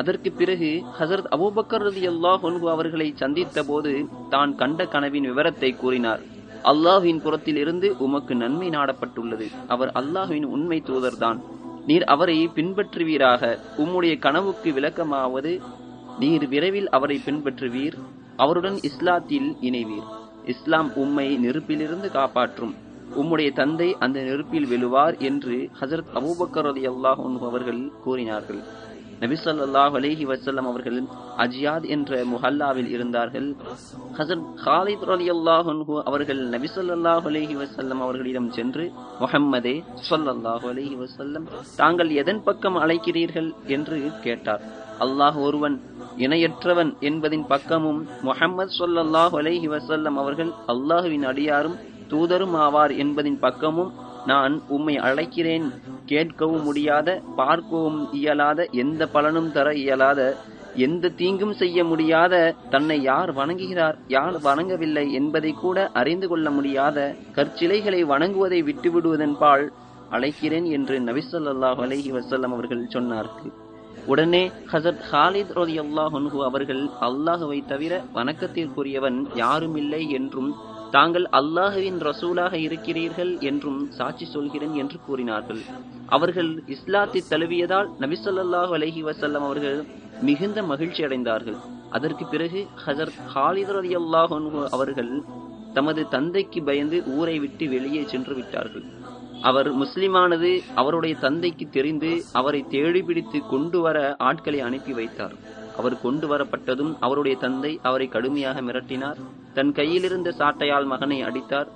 அதற்கு பிறகு ஹசரத் அபூபக்கர் ரதி அல்லாஹ் அவர்களை சந்தித்த போது தான் கண்ட கனவின் விவரத்தை கூறினார். அல்லாஹின் புறத்தில் இருந்து உமக்கு நன்மை நாடப்பட்டுள்ளது. அவர் அல்லாஹுவின் உண்மை தூதர்தான். நீர் அவரை பின்பற்றுவீராக. உம்முடைய கனவுக்கு விளக்கமாவது நீர் விரைவில் அவரை பின்பற்றுவீர். அவருடன் இஸ்லாத்தில் இணைவீர். இஸ்லாம் உம்மை நெருப்பிலிருந்து காப்பாற்றும். உம்முடைய தந்தை அந்த நெருப்பில் விழுவார் என்று ஹசரத் அபூபக்கர் ரதி அல்லாஹ் அவர்கள் கூறினார்கள். நபிசல்லாஹ் அலேஹி வசல்லம் அவர்கள் அஜியாத் என்ற முஹல்லாவில் இருந்தார்கள். ஹசரத் ஹாலித் அலி அல்லாஹு அவர்கள் நபிசல்லாஹ் அலேஹி வசல்லம் அவர்களிடம் சென்று முஹம்மதே சொல்லல்லாஹு அலேஹி வசல்லம் தாங்கள் எதன் பக்கம் அழைக்கிறீர்கள்? என்று கேட்டார். அல்லாஹ் ஒருவன் இணையற்றவன் என்பதின் பக்கமும் முஹம்மது சொல்லல்லாஹ் அலேஹி வசல்லம் அவர்கள் அல்லாஹுவின் அடியாரும் தூதரும் ஆவார் என்பதின் பக்கமும் நான் உம்மை அழைக்கிறேன். கேட்கவும் முடியாத பார்க்கவும் இயலாத எந்த பலனும் தர இயலாத எந்த தீங்கும் செய்ய முடியாத தன்னை யார் வணங்குகிறார் யார் வணங்கவில்லை என்பதை கூட அறிந்து கொள்ள முடியாத கற்சிலைகளை வணங்குவதை விட்டுவிடுவதன் பால் அழைக்கிறேன் என்று நபிசல்லாஹ் அலஹி வசல்லம் அவர்கள் சொன்னார்கள். உடனே ஹசத் ஹாலித் ரதி அல்லாஹ் அவர்கள் அல்லாஹுவை தவிர வணக்கத்திற்குரியவன் யாரும் இல்லை என்றும் தாங்கள் அல்லாஹுவின் ரசூலாக இருக்கிறீர்கள் என்றும் சாட்சி சொல்கிறேன் என்று கூறினார்கள். அவர்கள் இஸ்லாத்தை தழுவியதால் நபிசல்லாஹு அலஹி வசல்லம் அவர்கள் மிகுந்த மகிழ்ச்சி அடைந்தார்கள். அதற்கு பிறகு ஹசரத் ஹாலிதர் அலி அவர்கள் தமது தந்தைக்கு பயந்து ஊரை விட்டு வெளியே சென்று விட்டார்கள். அவர் முஸ்லிமானது அவருடைய தந்தைக்கு தெரிந்து அவரை தேடி பிடித்து கொண்டு வர ஆட்களை அனுப்பி வைத்தார். அவர் கொண்டு வரப்பட்டதும் அவருடைய தந்தை அவரை கடுமையாக மிரட்டினார். தன் கையிலிருந்த சாட்டையால் மகனை அடித்தார்.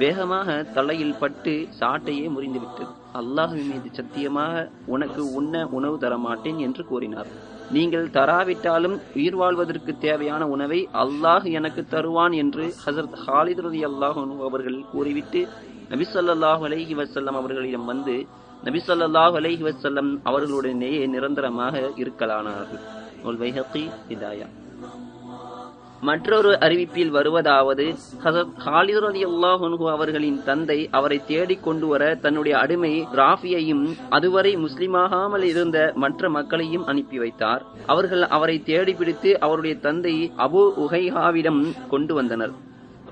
வேகமாக தலையில் பட்டு சாட்டையே முறிந்துவிட்டது அல்லாஹின் மீது சத்தியமாக உனக்கு உண்ண உணவு தர மாட்டேன் என்று கூறினார். நீங்கள் தராவிட்டாலும் உயிர் வாழ்வதற்கு தேவையான உணவை அல்லாஹ் எனக்கு தருவான் என்று ஹசரத் ஹாலித் ரதி அல்லாஹ் அவர்கள் கூறிவிட்டு நபிசல்லாஹ் அலஹி வசல்லம் அவர்களிடம் வந்து நபிசல்லாஹ் அலஹி வசல்லம் அவர்களுடைய அவர்களுடனேயே நிரந்தரமாக இருக்கலானார்கள். நூல் இதாயா மற்றொரு அறிவிப்பில் வருவதாவது ஹசரத் ஹாலித் அவர்களின் தந்தை அவரை தேடிக் கொண்டு வர தன்னுடைய அடிமை ராஃபியையும் அதுவரை முஸ்லிமாகாமல் இருந்த மற்ற மக்களையும் அனுப்பி வைத்தார். அவர்கள் அவரை தேடி பிடித்து அவருடைய தந்தை அபு உஹைஹாவிடம் கொண்டு வந்தனர்.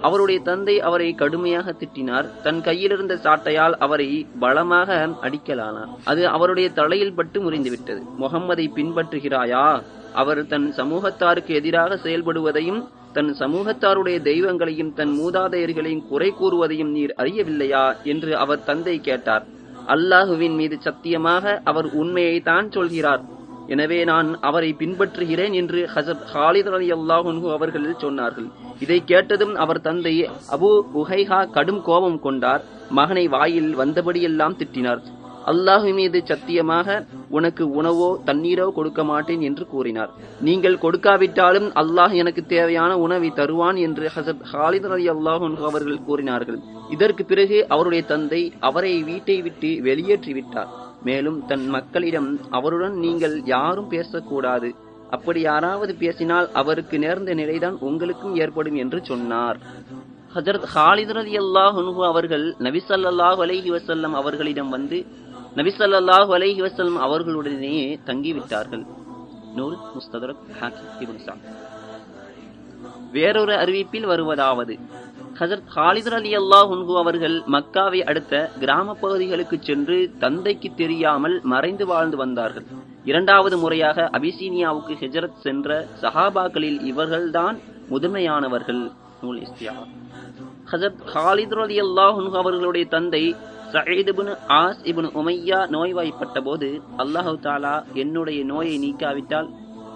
அவருடைய தந்தை அவரை கடுமையாக திட்டினார். தன் கையிலிருந்த சாட்டையால் அவரை பலமாக அடிக்கலானார் அது அவருடைய தலையில் பட்டு முறிந்துவிட்டது. முகம்மதை பின்பற்றுகிறாயா? அவர் தன் சமூகத்தாருக்கு எதிராக செயல்படுவதையும் தன் சமூகத்தாருடைய தெய்வங்களையும் தன் மூதாதையர்களையும் குறை கூறுவதையும் நீர் அறியவில்லையா? என்று அவர் தந்தை கேட்டார். அல்லாஹுவின் மீது சத்தியமாக அவர் உண்மையை தான் சொல்கிறார். எனவே நான் அவரை பின்பற்றுகிறேன் என்று ஹசரத் ஹாலித் அலி அல்லாஹு அவர்கள் சொன்னார்கள். இதை கேட்டதும் அவர் தந்தை அபு உஹைஹா கடும் கோபம் கொண்டார். மகனை வாயில் வந்தபடியெல்லாம் திட்டினார். அல்லாஹு மீது சத்தியமாக உனக்கு உணவோ தண்ணீரோ கொடுக்க மாட்டேன் என்று கூறினார். நீங்கள் கொடுக்காவிட்டாலும் அல்லாஹ் எனக்கு தேவையான உணவை தருவான் என்று ஹசத் ஹாலித் அலி அல்லாஹு அவர்கள் கூறினார்கள். இதற்கு பிறகு அவருடைய தந்தை அவரை வீட்டை விட்டு வெளியேற்றி விட்டார் மேலும் தன் மக்களிடம் அவருடன் நீங்கள் யாரும் பேசக்கூடாது. அப்படி யாராவது பேசினால் அவருக்கு நேர்ந்த நிலைதான் உங்களுக்கும் ஏற்படும் என்று சொன்னார். ஹஜரத் ஹாலித் ரலி அல்லாஹ் அவர்கள் நபி ஸல்லல்லாஹு அலைஹி அவர்களிடம் வந்து நபி ஸல்லல்லாஹு அலைஹி வஸல்லம் அவர்களுடனே தங்கிவிட்டார்கள். நூல் முஸ்தரக் வேறொரு அறிவிப்பில் வருவதாவது ஹசரத் ஹாலிதர் அலி அல்லாஹ் அவர்கள் மக்காவை அடுத்த கிராம பகுதிகளுக்கு சென்று தந்தைக்கு தெரியாமல் மறைந்து வாழ்ந்து வந்தார்கள். இரண்டாவது முறையாக அபிசீனியாவுக்கு ஹெஜரத் சென்ற சஹாபாக்களில் இவர்கள்தான் முதன்மையானவர்கள். நூல் இஸ்தியா. ஹசரத் ஹாலிதர் அலி அல்லாஹ் அவர்களுடைய தந்தை சயீத் ஆஸ் இப்னு உமையா நோய்வாய்ப்பட்ட போது அல்லாஹு தாலா என்னுடைய நோயை நீக்காவிட்டால்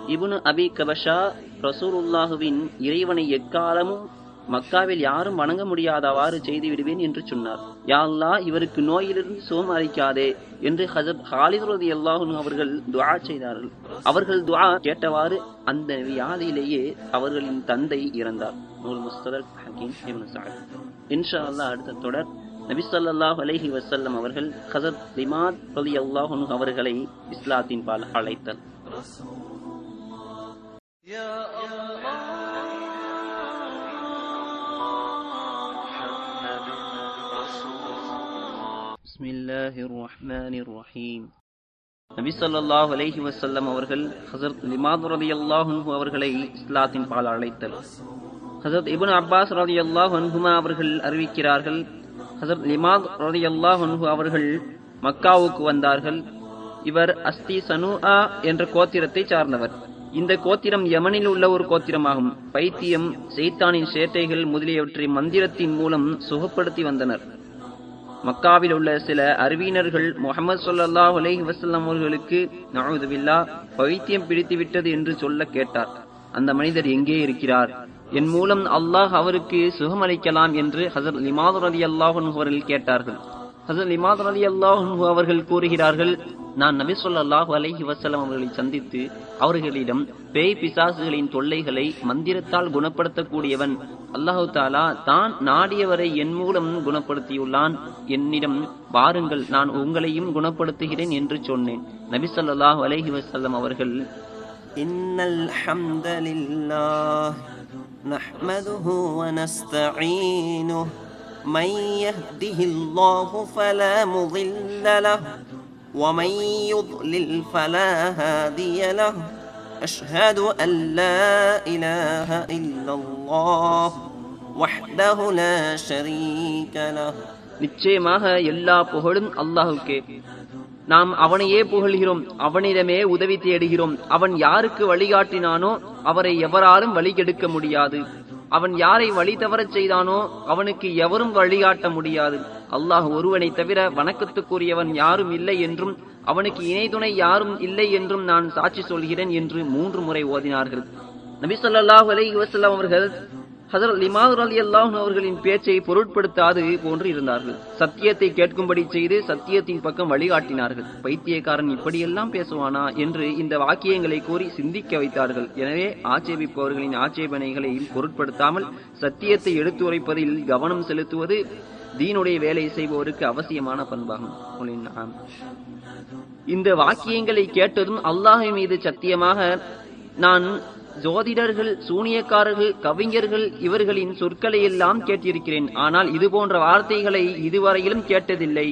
இபுனு அபி கபஷா ரசூலுல்லாஹுவின் இறைவனை எக்காலமும் மக்காவில் யாரும் வணங்க முடியாதவாறு செய்து விடுவேன் என்று சொன்னார். யா அல்லாஹ் இவருக்கு நோயிலிருந்து சுகம் அளிக்காதே என்று ஹசப் ஹாலித் ரதி அவர்கள் துவா செய்தார்கள். அவர்கள் துவா கேட்டவாறு அந்த வியாதியிலேயே அவர்களின் தந்தை இறந்தார். இன்ஷா அல்லாஹ் அடுத்த தொடர். நபிசல்லாஹ் அலஹி வசல்லம் அவர்கள் ஹசத் லிமாத் ரலியல்லாஹு அன்ஹு அவர்களை இஸ்லாத்தின் பால் அழைத்தல். بسم الله الرحمن الرحيم நபி ஸல்லல்லாஹு அலைஹி வஸல்லம் அவர்கள் ஹஸரத் லிமாத் ரலியல்லாஹு அன்ஹு அவர்களை இஸ்லாத்தின் பால் அழைத்தல் ஹஸரத் இப்னு அப்பாஸ் ரலியல்லாஹு அன்ஹுமா அவர்கள் அறிவிக்கிறார்கள் ஹஸரத் லிமாத் ரலியல்லாஹு அன்ஹு அவர்கள் மக்காவுக்கு வந்தார்கள் இவர் அஸ்தி சனுஆ என்ற கோத்திரத்தை சார்ந்தவர் இந்த கோத்திரம் யமனில் உள்ள ஒரு கோத்திரமாகும். பைத்தியம் செய்தானின் சேட்டைகள் முதலியவற்றை மந்திரத்தின் மூலம் சுகப்படுத்தி வந்தனர். மக்காவில் உள்ள சில அறிவியினர்கள் முகமது சொல்லல்லா உலகி வஸல்லம் அவர்களுக்கு நஅூதுபில்லா பைத்தியம் பிடித்து விட்டது என்று சொல்ல கேட்டார். அந்த மனிதர் எங்கே இருக்கிறார்? என் மூலம் அல்லாஹ் அவருக்கு சுகமளிக்கலாம் என்று ஹசர் லிமாது ரலியல்லாஹு அல்லாஹன் அவர்கள் கேட்டார்கள். ஹசரத் இமாத் அலி அல்லாஹு அவர்கள் கூறுகிறார்கள் நான் நபி சொல்லாஹு அலஹி வசலம் அவர்களை சந்தித்து அவர்களிடம் பேய் பிசாசுகளின் தொல்லைகளை மந்திரத்தால் குணப்படுத்தக்கூடியவன் அல்லாஹு தாலா தான் நாடியவரை என் மூலம் குணப்படுத்தியுள்ளான். என்னிடம் பாருங்கள் நான் உங்களையும் குணப்படுத்துகிறேன் என்று சொன்னேன். நபி சொல்லாஹு அலஹி வசல்லம் அவர்கள்
இன்னல் ஹம்தலில்லாஹ் நஹ்மதுஹு من يهده الله فلا مضل له ومن يضلل فلا هادي له. أشهد أن لا إله إلا الله وحده لا شريك له.
நிச்சயமாக எல்லா புகழும் அல்லாஹுக்கே. நாம் அவனையே புகழ்கிறோம் அவனிடமே உதவி தேடுகிறோம். அவன் யாருக்கு வழிகாட்டினானோ அவரை எவராலும் வழி கெடுக்க முடியாது. அவன் யாரை வழி தவறச் செய்தானோ அவனுக்கு எவரும் வழிகாட்ட முடியாது. அல்லாஹ் ஒருவனை தவிர வணக்கத்துக்குரியவன் யாரும் இல்லை என்றும் அவனுக்கு இணை துணை யாரும் இல்லை என்றும் நான் சாட்சி சொல்கிறேன் என்று மூன்று முறை ஓதினார்கள். நபி ஸல்லல்லாஹு அலைஹி வசல்லாம் அவர்கள் ஹசரத் லிமாத் அலி அல்லாஹ் அவர்களின் பேச்சை பொருட்படுத்தாது போன்று இருந்தார்கள். சத்தியத்தை கேட்கும்படி செய்து சத்தியத்தின் பக்கம் வழிகாட்டினார்கள். பைத்தியக்காரன் இப்படியெல்லாம் பேசுவானா என்று இந்த வாக்கியங்களை கூறி சிந்திக்க வைத்தார்கள். எனவே ஆட்சேபிப்பவர்களின் ஆட்சேபனைகளை பொருட்படுத்தாமல் சத்தியத்தை எடுத்துரைப்பதில் கவனம் செலுத்துவது தீனுடைய வேலை செய்பவருக்கு அவசியமான பண்பாகும். இந்த வாக்கியங்களை கேட்டதும் அல்லாஹின் மீது சத்தியமாக நான் ஜோதிடர்கள் சூனியக்காரர்கள் கவிஞர்கள் இவர்களின் சொற்களை எல்லாம் கேட்டிருக்கிறேன். ஆனால் இது போன்ற வார்த்தைகளை இதுவரையிலும் கேட்டதில்லை.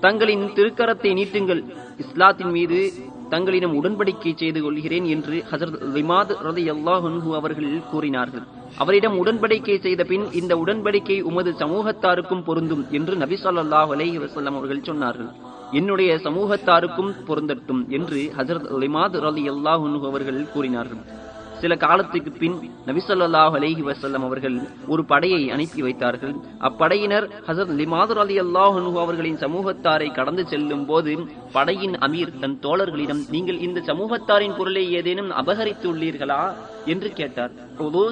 தங்களின் திருக்கரத்தை நீட்டுங்கள். இஸ்லாத்தின் மீது தங்களிடம் உடன்படிக்கை செய்து கொள்கிறேன் என்று ஹசரத் விமாத் ரதி அல்லாஹு அவர்கள் கூறினார்கள். அவரிடம் உடன்படிக்கை செய்த பின் இந்த உடன்படிக்கை உமது சமூகத்தாருக்கும் பொருந்தும் என்று நபி சொல்லாஹ் அலஹி வஸல்லம் அவர்கள் சொன்னார்கள். என்னுடைய சமூகத்தாருக்கும் பொருந்தட்டும் என்று ஹசரத் லிமாத் ரலி அல்லாஹு அவர்கள் கூறினார்கள். சில காலத்துக்கு பின் நபிசல்லாஹ் அலஹி வசல்லம் அவர்கள் ஒரு படையை அனுப்பி வைத்தார்கள். அப்படையினர் ஹசரத் லிமாதுர் அலி அல்லாஹனு அவர்களின் சமூகத்தாரை கடந்து செல்லும் போது படையின் அமீர் தன் தோழர்களிடம் நீங்கள் இந்த சமூகத்தாரின் பொருளை ஏதேனும் அபகரித்துள்ளீர்களா? என்று கேட்டார்.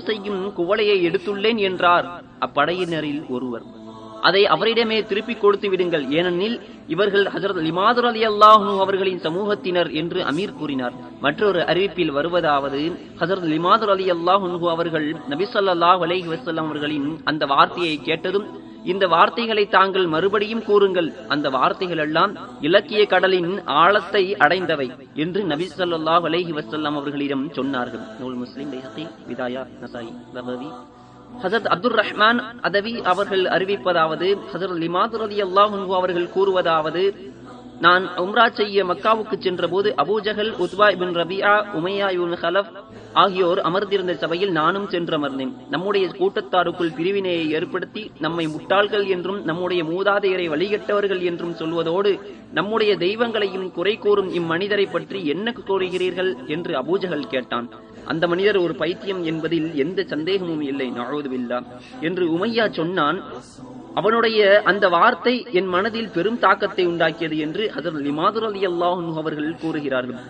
செய்யும் குவளையை எடுத்துள்ளேன் என்றார். அப்படையினரில் ஒருவர் அதை அவரிடமே திருப்பிக் கொடுத்து விடுங்கள். ஏனெனில் இவர்கள் ஹசரத் லிமாதுர் அலி அல்லாஹு அவர்களின் சமூகத்தினர் என்று அமீர் கூறினார். மற்றொரு அறிவிப்பில் வருவதாவது ஹசரத் லிமாதுர் அலி அல்லாஹு அவர்கள் நபிசல்லாஹ் அலஹி வசல்லாம் அவர்களின் அந்த வார்த்தையை கேட்டதும் இந்த வார்த்தைகளை தாங்கள் மறுபடியும் கூறுங்கள். அந்த வார்த்தைகள் எல்லாம் இலக்கிய கடலின் ஆழத்தை அடைந்தவை என்று நபி சொல்லாஹ் அலஹி வசல்லாம் அவர்களிடம் சொன்னார்கள். நூல் முஸ்லிம் விதாயா நசாயி ஹசரத் அப்துல் ரஹ்மான் அதவி அவர்கள் அறிவிப்பதாவது ஹசரத் லிமாத் ரலி அல்லாஹு அவர்கள் கூறுவதாவது நான் உம்ரா செய்ய மக்காவுக்கு சென்ற போது Abu Jahl Utba ibn Rabia Umayya ibn Khalaf ஆகியோர் அமர்ந்திருந்த சபையில் நானும் சென்றமர்ந்தேன். நம்முடைய கூட்டத்தாருக்குள் பிரிவினையை ஏற்படுத்தி நம்மை முட்டாள்கள் என்றும் நம்முடைய மூதாதையரை வழிகட்டவர்கள் என்றும் சொல்வதோடு நம்முடைய தெய்வங்களையும் குறை கூறும் இம்மனிதரை பற்றி என்ன கூறுகிறீர்கள்? என்று அபூஜகல் கேட்டான். அந்த மனிதர் ஒரு பைத்தியம் என்பதில் எந்த சந்தேகமும் இல்லை. நாழுதுவில்லா என்று உமையா சொன்னான் அவனுடைய அந்த வார்த்தை என் மனதில் பெரும் தாக்கத்தை உண்டாக்கியது என்று ஹசரத் லிமாதுர் அலி அல்லாஹு அவர்கள் கூறுகிறார்கள்.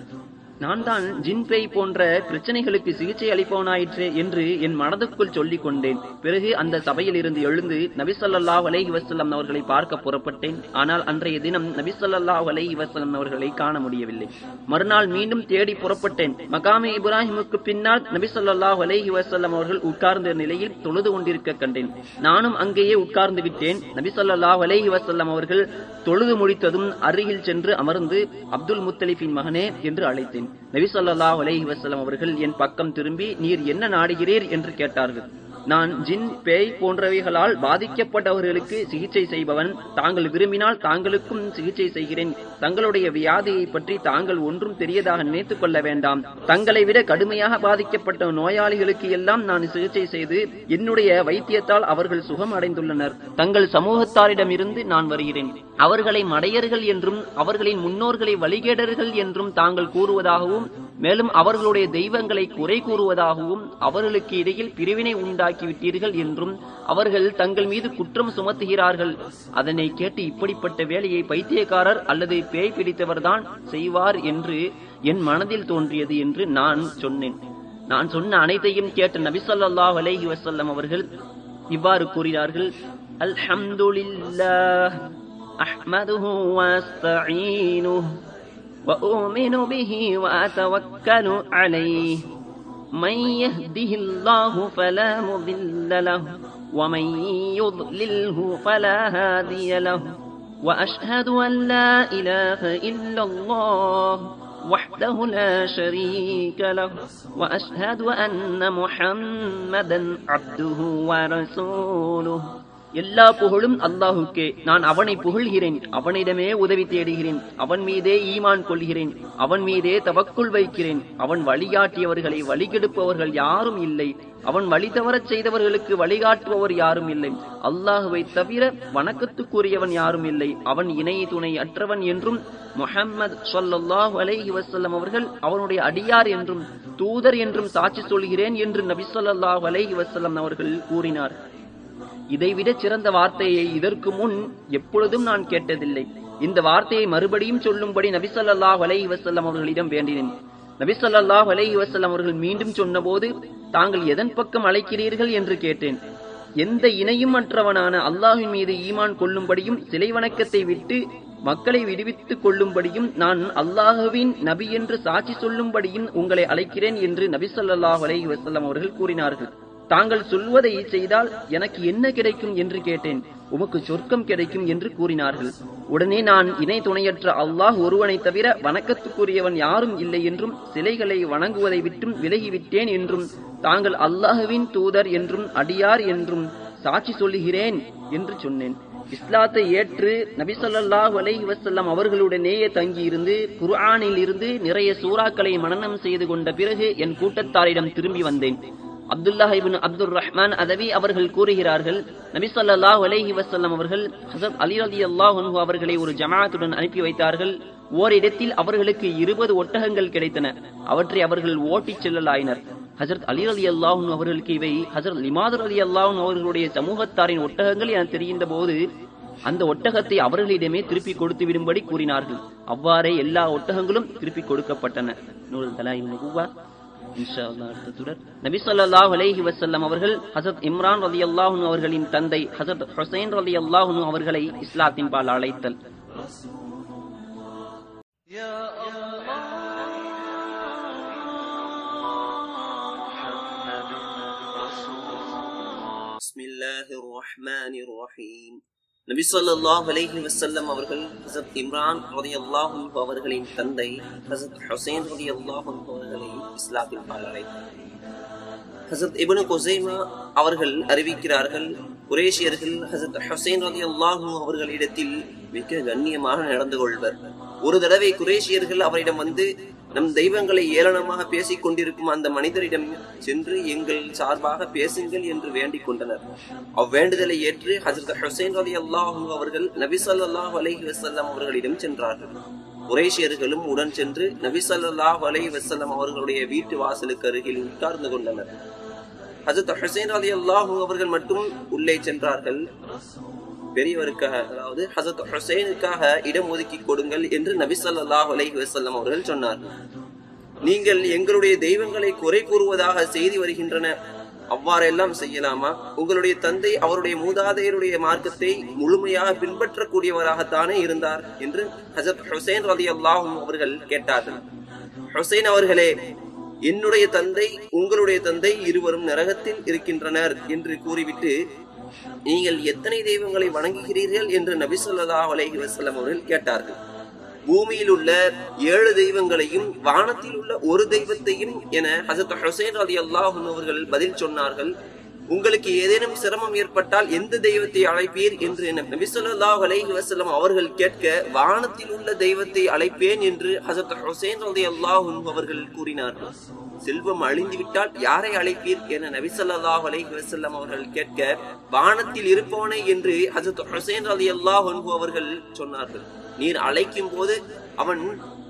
நான் தான் ஜின்பேய் போன்ற பிரச்சனைகளுக்கு சிகிச்சை அளிப்பவனாயிற்று என்று என் மனதுக்குள் சொல்லிக் கொண்டேன். பிறகு அந்த சபையில் இருந்து எழுந்து நபிசல்லாஹ் அலைஹி வசல்லம் அவர்களை பார்க்க புறப்பட்டேன். ஆனால் அன்றைய தினம் நபிசல்லாஹ் அலைஹி வசல்லம் அவர்களை காண முடியவில்லை. மறுநாள் மீண்டும் தேடி புறப்பட்டேன். மகாமே இப்ராஹிமுக்கு பின்னால் நபிசல்லா அலைஹி வசல்லம் அவர்கள் உட்கார்ந்த நிலையில் தொழுது கொண்டிருக்க கண்டேன். நானும் அங்கேயே உட்கார்ந்து விட்டேன். நபிசல்லா அலைஹி வசல்லம் அவர்கள் தொழுது முடித்ததும் அருகில் சென்று அமர்ந்து அப்துல் முத்தலிஃபின் மகனே என்று அழைத்தேன். நபிசல்லா ஸல்லல்லாஹு வசலம் அவர்கள் என் பக்கம் திரும்பி நீர் என்ன நாடுகிறீர்? என்று கேட்டார்கள். நான் ஜின் பேய் போன்றவைகளால் பாதிக்கப்பட்டவர்களுக்கு சிகிச்சை செய்பவன். தாங்கள் விரும்பினால் தாங்களுக்கும் சிகிச்சை செய்கிறேன். தங்களுடைய வியாதியை பற்றி தாங்கள் ஒன்றும் தெரியதாக நினைத்துக் கொள்ள வேண்டாம். தங்களை விட கடுமையாக பாதிக்கப்பட்ட நோயாளிகளுக்கு எல்லாம் நான் சிகிச்சை செய்து என்னுடைய வைத்தியத்தால் அவர்கள் சுகம் அடைந்துள்ளனர் தங்கள் சமூகத்தாரிடமிருந்து நான் வருகிறேன். அவர்களை மடையர்கள் என்றும் அவர்களின் முன்னோர்களை வழிகேடர்கள் என்றும் தாங்கள் கூறுவதாகவும் மேலும் அவர்களுடைய தெய்வங்களை குறை கூறுவதாகவும் அவர்களுக்கு இடையில் பிரிவினை உண்டாக்கிவிட்டீர்கள் என்றும் அவர்கள் தங்கள் மீது குற்றம் சுமத்துகிறார்கள். அதனை கேட்டு இப்படிப்பட்ட வேலையை பைத்தியக்காரர் அல்லது பேய் பிடித்தவர்தான் செய்வார் என்று என் மனதில் தோன்றியது என்று நான் சொன்னேன். நான் சொன்ன அனைத்தையும் கேட்ட நபிசல்லாஹ் அலைஹி வசல்லம் அவர்கள் இவ்வாறு கூறினார்கள். அல்ஹம்துலில்லாஹ். أحمده وأستعينه وأؤمن به وأتوكل عليه. من يهده الله فلا مضل له ومن يضلله فلا هادي له. وأشهد أن لا إله إلا الله وحده لا شريك له. وأشهد أن محمدا عبده ورسوله. எல்லா புகழும் அல்லாஹுக்கே. நான் அவனை புகழ்கிறேன். அவனிடமே உதவி தேடுகிறேன். அவன் மீதே ஈமான் கொள்கிறேன். அவன் மீதே தவக்குள் வைக்கிறேன். அவன் வழிகாட்டியவர்களை வழிகெடுப்பவர்கள் யாரும் இல்லை. அவன் வழி தவறச் செய்தவர்களுக்கு வழிகாட்டுபவர் யாரும் இல்லை. அல்லாஹுவை தவிர வணக்கத்துக்குரியவன் யாரும் இல்லை. அவன் இணை துணை அற்றவன் என்றும் முஹம்மது ஸல்லல்லாஹு அலைஹி வசல்லம் அவர்கள் அவனுடைய அடியார் என்றும் தூதர் என்றும் சாட்சி சொல்கிறேன் என்று நபி ஸல்லல்லாஹு அலைஹி வசல்லம் அவர்கள் கூறினார். இதைவிட சிறந்த வார்த்தையை இதற்கு முன் எப்பொழுதும் நான் கேட்டதில்லை. இந்த வார்த்தையை மறுபடியும் சொல்லும்படி நபிசல்லாஹ் அலை வசல்லம் அவர்களிடம் வேண்டினேன். நபிசல்லாஹ் அலை வசல்லம் அவர்கள் மீண்டும் சொன்னபோது தாங்கள் எதன் பக்கம் அழைக்கிறீர்கள்? என்று கேட்டேன். எந்த இணையும் அற்றவனான அல்லாஹின் மீது ஈமான் கொள்ளும்படியும் சிலை வணக்கத்தை விட்டு மக்களை விடுவித்துக் கொள்ளும்படியும் நான் அல்லாஹுவின் நபி என்று சாட்சி சொல்லும்படியும் உங்களை அழைக்கிறேன் என்று நபி ஸல்லல்லாஹு அலைஹி அவர்கள் கூறினார்கள். தாங்கள் சொல்வதை செய்தால் எனக்கு என்ன கிடைக்கும் என்று கேட்டேன். உமக்கு சொர்க்கம் கிடைக்கும் என்று கூறினார்கள். உடனே நான் இணை துணையற்ற அல்லாஹ் ஒருவனை தவிர வணக்கத்துக்குரியவன் யாரும் இல்லை என்றும் சிலைகளை வணங்குவதை விட்டும் விலகிவிட்டேன் என்றும் தாங்கள் அல்லாஹுவின் தூதர் என்றும் அடியார் என்றும் சாட்சி சொல்லுகிறேன் என்று சொன்னேன். இஸ்லாத்தை ஏற்று நபிசல்லாஹ் ஸல்லல்லாஹு வசல்லாம் அவர்களுடனேயே தங்கியிருந்து குர்ஆனில் இருந்து நிறைய சூறாக்களை மனநம் செய்து கொண்ட பிறகு என் கூட்டத்தாரிடம் திரும்பி வந்தேன். Abdullah ibn Abdul Rahman Adawi அவர்கள் கூறுகிறார்கள் நபி ஸல்லல்லாஹு அலைஹி அவர்கள் ஹசத் அலி அலி அன்ஹு அவர்களை ஒரு ஜமாத்துடன் அனுப்பி வைத்தார்கள். ஓரிடத்தில் அவர்களுக்கு இருபது ஒட்டகங்கள் கிடைத்தன. அவற்றை அவர்கள் ஓட்டிச் செல்லலாயினர். ஹசரத் அலி அலி அல்லாஹூன் அவர்களுக்கு இவை ஹசரத் லிமாதர் அலி அல்லாஹூன் அவர்களுடைய சமூகத்தாரின் ஒட்டகங்கள் என தெரிகின்ற போது அந்த ஒட்டகத்தை அவர்களிடமே திருப்பி கொடுத்து விடும்படி கூறினார்கள். அவ்வாறே எல்லா ஒட்டகங்களும் திருப்பி கொடுக்கப்பட்டன. நூறு தலாயின் இன்ஷா அல்லாஹ் அடுத்த தொடர் நபி ஸல்லல்லாஹு அலைஹி வஸல்லம் அவர்கள் ஹஸரத் இம்ரான் ரலியல்லாஹு அவர்களின் தந்தை ஹஸரத் ஹுசைன் ரலியல்லாஹு அவர்களை இஸ்லாத்தின் பால் அழைத்தல்
يا الله محمد رسول الله
بسم الله الرحمن الرحيم நபி ஸல்லல்லாஹு அலைஹி வஸல்லம் அவர்கள் ஹசத் இம்ரான் ரலியல்லாஹு அன்ஹு அவர்களின் தந்தை ஹசத் ஹுசைன் ரலியல்லாஹு அன்ஹு அவர்களை இஸ்லாத்தில் பால் அழைத்தார் ஹஸரத் இப்னு அவர்கள் அறிவிக்கிறார்கள் குரேஷியர்கள் ஹசத் ஹுசைன் ரலியல்லாஹு அன்ஹு அவர்களிடத்தில் மிக கண்ணியமாக நடந்து கொள்வர். ஒரு தடவை குரேஷியர்கள் அவரிடம் வந்து நம் தெய்வங்களை ஏளனமாக பேசிக் கொண்டிருக்கும் அந்த மனிதரிடம் சென்று எங்கள் சார்பாக பேசுங்கள் என்று வேண்டிக் கொண்டனர். அவ்வேண்டுதலை ஏற்று ஹசரத் ஹுசைன் ரலி அல்லாஹு அவர்கள் நபி ஸல்லல்லாஹு அலைஹி வஸல்லம் அவர்களிடம் சென்றார்கள். குரேஷியர்களும் உடன் சென்று நபி ஸல்லல்லாஹு அலைஹி அவர்களுடைய வீட்டு வாசலுக்கு அருகில் உட்கார்ந்து கொண்டனர். ஹசரத் ஹுசைன் அலி அல்லாஹு அவர்கள் மட்டும் உள்ளே சென்றார்கள். பெரியவருக்காக அதாவது ஹசத் ஹுசைனுக்காக இடம் ஒதுக்கி கொடுங்கள் என்று நபிசல்லாஹ் அலை வசல்லம் அவர்கள் சொன்னார். நீங்கள் எங்களுடைய தெய்வங்களை குறை கூறுவதாக செய்தி வருகின்றன. அவ்வாறெல்லாம் செய்யலாமா? உங்களுடைய தந்தை அவருடைய மூதாதையருடைய மார்க்கத்தை முழுமையாக பின்பற்றக்கூடியவராகத்தானே இருந்தார் என்று ஹசத் ஹுசைன் ரலி அவர்கள் கேட்டார்கள். ஹுசைன் அவர்களே என்னுடைய தந்தை உங்களுடைய தந்தை இருவரும் நரகத்தில் இருக்கின்றனர் என்று கூறிவிட்டு நீங்கள் எத்தனை தெய்வங்களை வணங்குகிறீர்கள் என்று நபி ஸல்லல்லாஹு அலைஹி அவர்கள் கேட்டார்கள். பூமியில் உள்ள ஏழு தெய்வங்களையும் வானத்தில் உள்ள ஒரு தெய்வத்தையும் என ஹசத் ஹுசைன் அலி அல்லாஹ் அவர்கள் பதில் சொன்னார்கள். உங்களுக்கு ஏதேனும் சிரமம் ஏற்பட்டால் எந்த தெய்வத்தை அழைப்பீர் என்று நபி ஸல்லல்லாஹு அலைஹி வசலம் அவர்கள் கேட்க வானத்தில் உள்ள தெய்வத்தை அழைப்பேன் என்று ஹசரத் ஹுசேன் ரதி அல்லாஹ் அவர்கள் கூறினார்கள். செல்வம் அழிந்துவிட்டால் யாரை அழைப்பீர் என நபி அலைஹி வசல்லம் அவர்கள் கேட்க வானத்தில் இருப்பவனை என்று ஹசரத் ஹுசேன் ரதி அல்லாஹ் அவர்கள் சொன்னார்கள். நீர் அழைக்கும் போது அவன்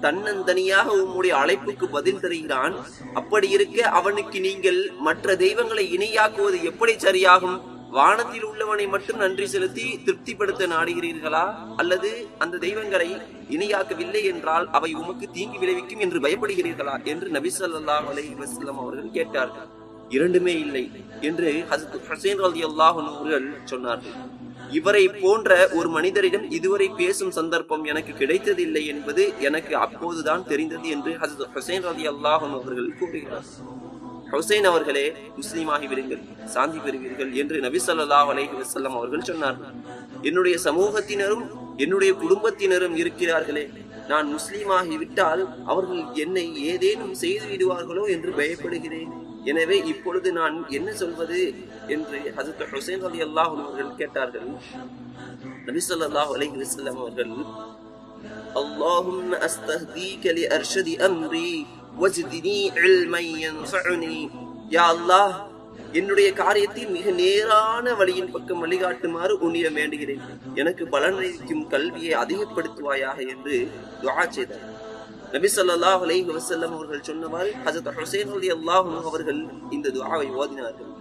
தன்னந்தனியாக உம்முடைய அழைப்புக்கு பதில் தருகிறான். அப்படி இருக்க அவனுக்கு நீங்கள் மற்ற தெய்வங்களை இணையாக்குவது எப்படி சரியாகும்? வானத்தில் உள்ளவனை மட்டும் நன்றி செலுத்தி திருப்திப்படுத்த நாடுகிறீர்களா? அல்லது அந்த தெய்வங்களை இணையாக்கவில்லை என்றால் அவை உமக்கு தீங்கி விளைவிக்கும் என்று பயப்படுகிறீர்களா? என்று நபி ஸல்லல்லாஹு அலைஹி அவர்கள் கேட்டார்கள். இரண்டுமே இல்லை என்று ஹசத் ஹசேன் அலி அல்லாஹன் அவர்கள் சொன்னார்கள். இவரை போன்ற ஒரு மனிதரிடம் இதுவரை பேசும் சந்தர்ப்பம் எனக்கு கிடைத்ததில்லை என்பது எனக்கு அப்போதுதான் தெரிந்தது என்று ஹசரத் ஹுசைன் ரதி அன்ஹு அவர்கள் கூறுகிறார். ஹுசைன் அவர்களே முஸ்லீமாகி விடுங்கள் சாந்தி பெறுவீர்கள் என்று நபி சொல்லா அலஹி வசல்லம் அவர்கள் சொன்னார்கள். என்னுடைய சமூகத்தினரும் என்னுடைய குடும்பத்தினரும் இருக்கிறார்களே நான் முஸ்லீமாகி விட்டால் அவர்கள் என்னை ஏதேனும் செய்து விடுவார்களோ என்று பயப்படுகிறேன். எனவே இப்பொழுது நான் என்ன சொல்வது என்று ஹசரத் ஹுசைன் அலி அல்லாஹ் அவர்கள் கேட்டார்கள் நபி ஸல்லல்லாஹு அலைஹி வஸல்லம் அவர்கள் اللهم أستهديك لأرشد أمري وزدني علما ينفعني يا الله என்னுடைய காரியத்தில் மிக நேரான வழியின் பக்கம் வழிகாட்டுமாறு உன்னிடம் வேண்டுகிறேன் எனக்கு பலனளிக்கும் கல்வியை அதிகப்படுத்துவாயாக என்று துஆ செய்தார் நபி சொல்லாஹ் அலைஹி வசல்லம் அவர்கள் சொன்னவாறு ஹஜரத் ஹுசேன் அலி அல்லாஹும் அவர்கள் இந்த துவாவை ஓதினார்கள்.